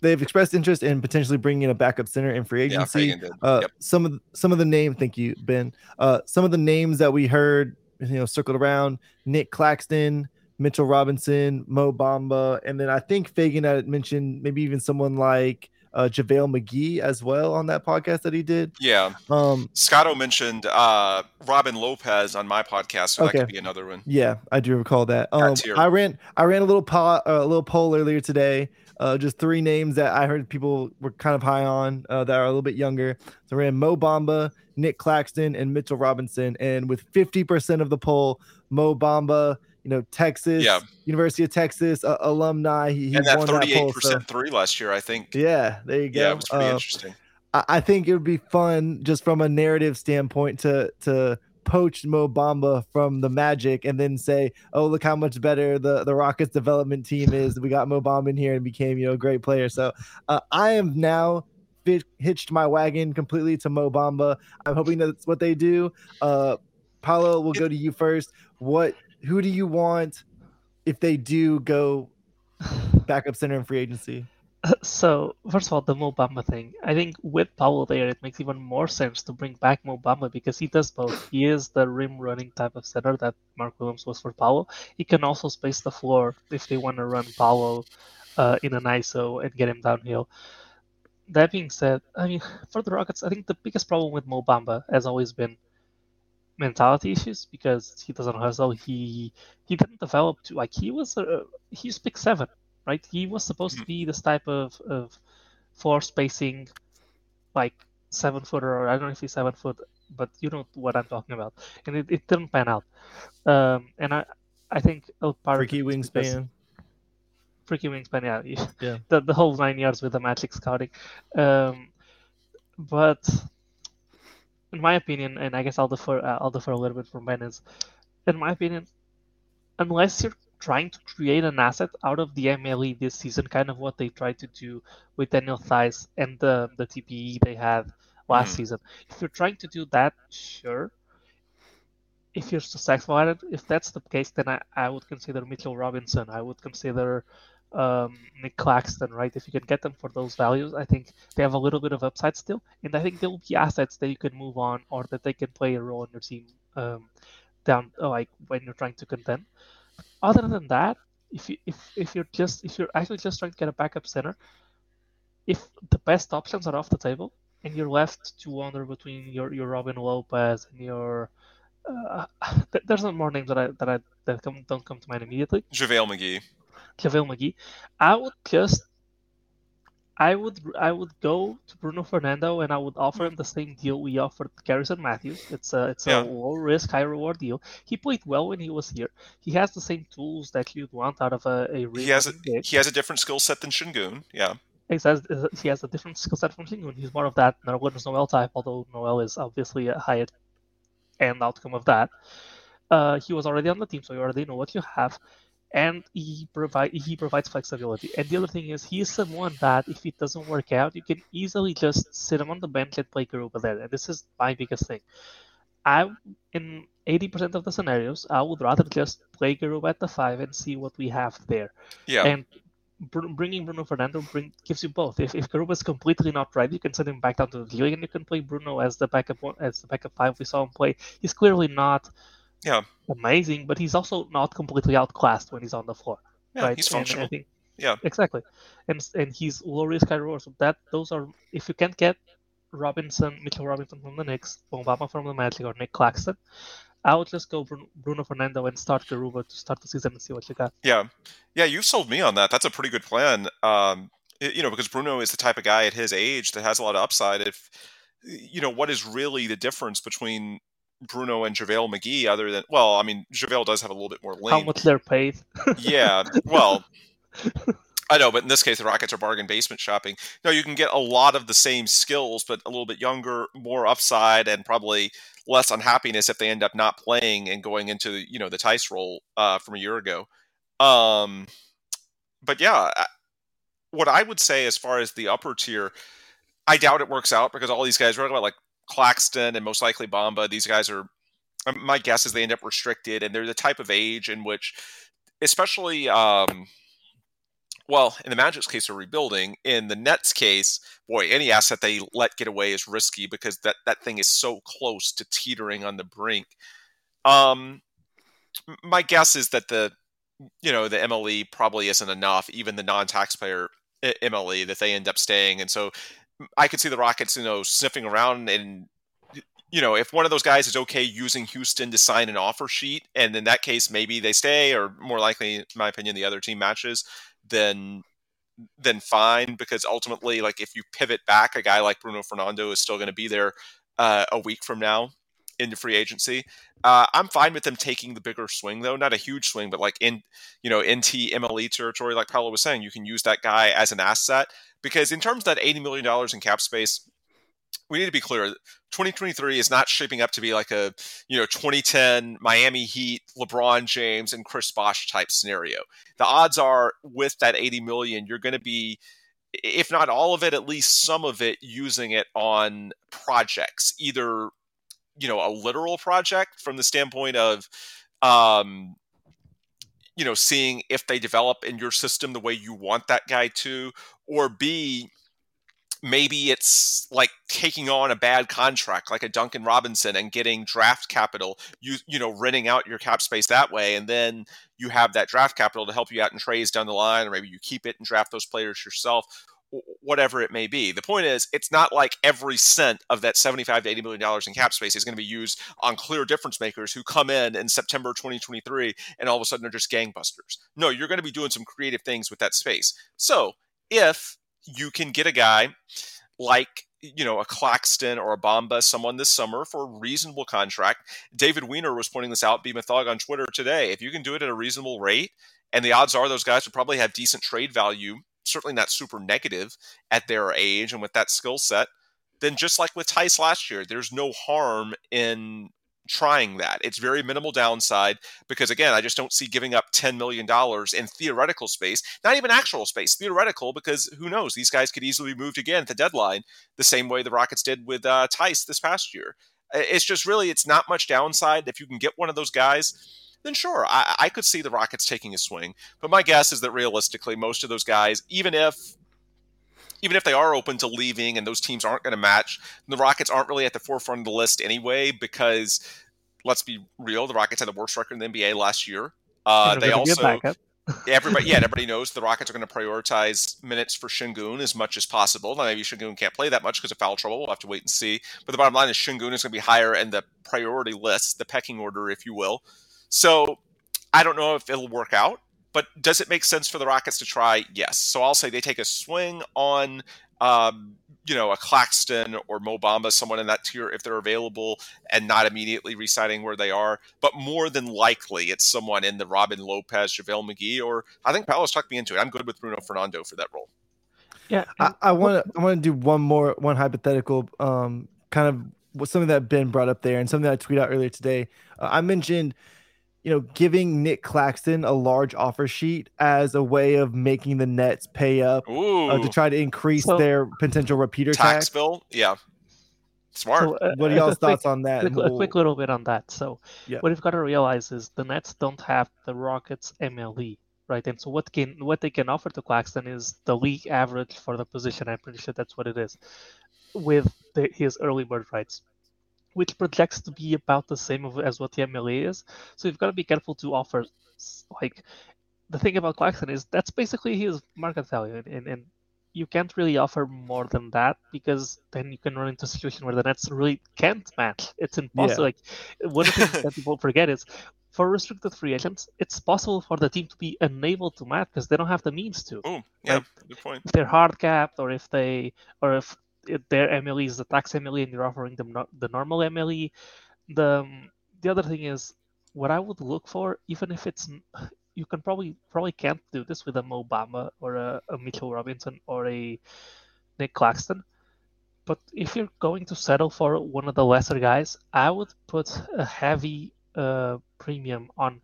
they've expressed interest in potentially bringing in a backup center in free Yeah, agency. Did. Uh, Yep. some of the, some of the name, thank you, Ben. Uh, some of the names that we heard, you know, circled around: Nick Claxton, Mitchell Robinson, Mo Bamba, and then I think Feigen had mentioned maybe even someone like uh, JaVale McGee as well on that podcast that he did. Yeah. Um, Scotto mentioned uh, Robin Lopez on my podcast, so that could be another one. Yeah, I do recall that. Um, I ran I ran a little po- uh, a little poll earlier today. Uh, just three names that I heard people were kind of high on uh, that are a little bit younger. So I ran Mo Bamba, Nick Claxton, and Mitchell Robinson. And with 50% of the poll, Mo Bamba, you know, Texas, Yeah. University of Texas uh, alumni. He, he and that won that thirty-eight poll. So, percent three last year, I think. yeah, there you go. Yeah, it was pretty Uh, interesting. I, I think it would be fun just from a narrative standpoint to to poach Mo Bamba from the Magic and then say, "Oh, look how much better the the Rockets development team is. We got Mo Bamba in here and became you know a great player." So uh, I am now fit, hitched my wagon completely to Mo Bamba. I'm hoping that's what they do. Uh, Paulo, we'll go to you first. What who do you want if they do go backup center in free agency? So first of all, the Mo Bamba thing. I think with Paolo there, it makes even more sense to bring back Mo Bamba because he does both. He is the rim running type of center that Mark Williams was for Paolo. He can also space the floor if they want to run Paolo uh, in an ISO and get him downhill. That being said, I mean for the Rockets, I think the biggest problem with Mo Bamba has always been mentality issues because he doesn't hustle. He he didn't develop to like he was a he's pick seven, right? He was supposed to be this type of of floor spacing, like seven footer or I don't know if he's seven foot, but you know what I'm talking about. And it, it didn't pan out. Um, and I I think a part Freaky is because- wingspan. freaky wingspan, yeah, Yeah. the the whole nine yards with the magic scouting. Um, but in my opinion, and I guess I'll defer uh, I'll defer a little bit from Ben is, in my opinion, unless you're trying to create an asset out of the MLE this season, kind of what they tried to do with Daniel Theis and the the TPE they had last Mhm. season. If you're trying to do that, sure. If you're successful at it, if that's the case, then I, I would consider Mitchell Robinson. I would consider um, Nick Claxton, right? If you can get them for those values, I think they have a little bit of upside still, and I think there will be assets that you can move on or that they can play a role in your team um, down, uh, like when you're trying to contend. Other than that, if you if if you're just if you're actually just trying to get a backup center, if the best options are off the table and you're left to wander between your your Robin Lopez and your uh, th- there's no more names that I that I that come, don't come to mind immediately. JaVale McGee. JaVale McGee, I would just I would I would go to Bruno Fernando and I would offer him the same deal we offered Garrison Matthews. It's a it's Yeah. a low risk, high reward deal. He played well when he was here. He has the same tools that you'd want out of a, a He has a, he has a different skill set than Şengün. Yeah. He has, he has a different skill set from Şengün. He's more of that Nerlens Noel type, although Noel is obviously a higher end outcome of that. Uh, he was already on the team, so you already know what you have, and he provide he provides flexibility. And the other thing is, he is someone that if it doesn't work out, you can easily just sit him on the bench and play Garuba there. And this is my biggest thing. I in 80% of the scenarios, I would rather just play Garuba at the five and see what we have there Yeah. and bringing Bruno Fernando bring, gives you both. If if Garuba is completely not right, you can send him back down to the league, and you can play Bruno as the backup one, as the backup five. We saw him play. He's clearly not Yeah. amazing, but he's also not completely outclassed when he's on the floor. yeah. right? He's functional. think- Yeah. exactly. And and he's low risk, high reward. So that those are if you can't get Robinson, Mitchell Robinson from the Knicks, Mo Bamba from the Magic, or Nick Claxton, I would just go Bruno, Bruno Fernando and start Garuba to start the season and see what you got. Yeah, yeah, you've sold me on that. That's a pretty good plan. Um, you know, because Bruno is the type of guy at his age that has a lot of upside. If you know, what is really the difference between Bruno and JaVale McGee, other than well, I mean, JaVale does have a little bit more link. How much they're paid. yeah, well, I know, but in this case, the Rockets are bargain basement shopping. No, you can get a lot of the same skills, but a little bit younger, more upside, and probably less unhappiness if they end up not playing and going into you know the Theis role uh, from a year ago. Um, but yeah, what I would say as far as the upper tier, I doubt it works out because all these guys are like Claxton and most likely Bamba. These guys are. um, My guess is they end up restricted, and they're the type of age in which, especially. Um, well, in the Magic's case, they're rebuilding. In the Nets' case, boy, any asset they let get away is risky because that, that thing is so close to teetering on the brink. Um, my guess is that the you know the MLE probably isn't enough, even the non-taxpayer MLE that they end up staying, and so I could see the Rockets, you know, sniffing around and you know, if one of those guys is okay using Houston to sign an offer sheet, and in that case maybe they stay, or more likely, in my opinion, the other team matches, then then fine. Because ultimately, like if you pivot back, a guy like Bruno Fernando is still going to be there uh, a week from now into free agency. Uh, I'm fine with them taking the bigger swing, though, not a huge swing, but like in you know NT MLE territory, like Paolo was saying, you can use that guy as an asset because in terms of that 80 million dollars in cap space. We need to be clear. 2023 is not shaping up to be like a you know 2010 Miami Heat, LeBron James, and Chris Bosh type scenario. The odds are with that 80 million, you're going to be, if not all of it, at least some of it, using it on projects, either you know a literal project from the standpoint of um, you know seeing if they develop in your system the way you want that guy to, or B maybe it's like taking on a bad contract like a Duncan Robinson and getting draft capital you you know renting out your cap space that way and then you have that draft capital to help you out in trades down the line or maybe you keep it and draft those players yourself whatever it may be the point is it's not like every cent of that 75 to 80 million dollars in cap space is going to be used on clear difference makers who come in in September 2023 and all of a sudden they're just gangbusters no you're going to be doing some creative things with that space so if you can get a guy like you know a Claxton or a Bamba, someone this summer for a reasonable contract. David Weiner was pointing this out, be Mythog on Twitter today. If you can do it at a reasonable rate, and the odds are those guys would probably have decent trade value, certainly not super negative at their age and with that skill set, then just like with Theis last year, there's no harm in trying that. It's very minimal downside because again, I just don't see giving up $10 million in theoretical space, not even actual space, theoretical, because who knows? These guys could easily be moved again at the deadline the same way the Rockets did with uh, Theis this past year. It's just really, it's not much downside. If you can get one of those guys, then sure, I, I could see the Rockets taking a swing. But my guess is that realistically, most of those guys, even if even if they are open to leaving and those teams aren't going to match, the Rockets aren't really at the forefront of the list anyway because let's be real, the Rockets had the worst record in the NBA last year. Uh, they they're gonna be a also everybody yeah everybody knows the Rockets are going to prioritize minutes for Şengün as much as possible. Now maybe Şengün can't play that much because of foul trouble. We'll have to wait and see. But the bottom line is Şengün is going to be higher in the priority list, the pecking order, if you will. So I don't know if it'll work out. But does it make sense for the Rockets to try? Yes. So I'll say they take a swing on, um, you know, a Claxton or Mo Bamba, someone in that tier if they're available, and not immediately resigning where they are. But more than likely, it's someone in the Robin Lopez, JaVale McGee, or I think Paolo's tucked me into it. I'm good with Bruno Fernando for that role. Yeah. I, and I what- want to I want to do one more one hypothetical um kind of something that Ben brought up there and something that I tweeted out earlier today. Uh, I mentioned you know giving Nick Claxton a large offer sheet as a way of making the Nets pay up uh, to try to increase So- their potential repeater tax tax. bill? Yeah. Smart. So, uh, What are uh, y'all's a quick- thoughts on that? quick, a we'll- quick little bit on that. So, Yeah. what you've got to realize is the Nets don't have the Rockets MLE, right? And so, what can what they can offer to Claxton is the league average for the position. I'm pretty sure that's what it is, with the, his early bird rights, which projects to be about the same as what the MLE is. So you've got to be careful to offer, like, the thing about Claxton is that's basically his market value, and, and, and you can't really offer more than that because then you can run into a situation where the Nets really can't match. It's impossible. Like one of the things that people forget is for restricted free agents, it's possible for the team to be unable to match because they don't have the means to. Oh, yeah, like, good point. If they're hard capped, or if they, or if, if their MLE is the tax MLE and you're offering them no, the normal MLE, the the other thing is what I would look for, even if it's you can probably probably can't do this with a Mo or a, a Mitchell Robinson or a Nick Claxton. But if you're going to settle for one of the lesser guys, I would put a heavy uh, premium on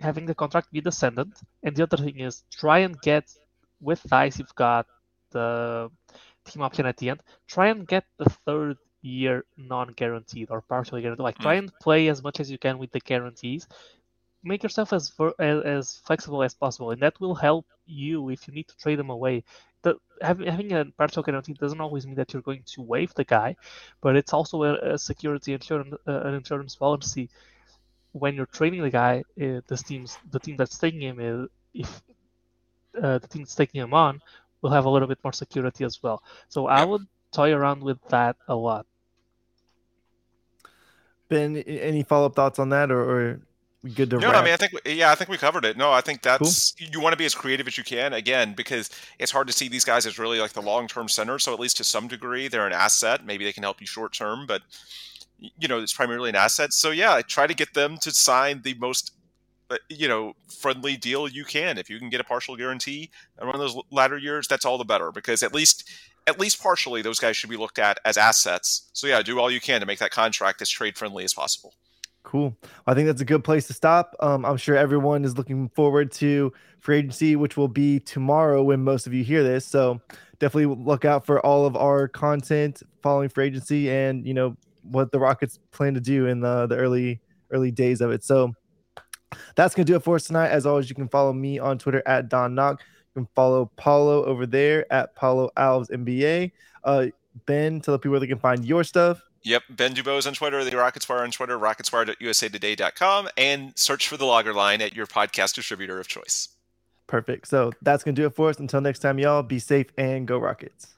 having the contract be descendant. And the other thing is try and get with Theis you've got the team option at the end. Try and get the third year non-guaranteed or partially guaranteed. Like try mm. and play as much as you can with the guarantees make yourself as, as, as flexible as possible, and that will help you if you need to trade them away. The, having, having a partial guarantee doesn't always mean that you're going to waive the guy, but it's also a, a security insurance uh, an insurance policy. When you're trading the guy, uh, the teams the team that's taking him is if uh, the team that's taking him on will have a little bit more security as well. So I would toy around with that a lot. Ben, any follow up thoughts on that, or, or good to no, I mean, I think yeah, I think we covered it. No, I think that's cool. you want to be as creative as you can again because it's hard to see these guys as really like the long term center. So at least to some degree, they're an asset. Maybe they can help you short term, but you know, it's primarily an asset. So yeah, I try to get them to sign the most you know friendly deal you can. If you can get a partial guarantee on one of those latter years, that's all the better because at least at least partially those guys should be looked at as assets. So yeah, do all you can to make that contract as trade friendly as possible. Cool. I think that's a good place to stop. Um, I'm sure everyone is looking forward to free agency, which will be tomorrow when most of you hear this. So definitely look out for all of our content following free agency and you know what the Rockets plan to do in the the early early days of it. So that's gonna do it for us tonight. As always, you can follow me on Twitter at Don Knock. You can follow Paulo over there at Paulo Alves NBA. Uh, ben, tell the people where they can find your stuff. Yep, Ben DuBose on Twitter, the Rockets Wire on Twitter, rocketswire.usatoday.com, and search for the logger line at your podcast distributor of choice. Perfect. So that's going to do it for us. Until next time, y'all, be safe and go Rockets.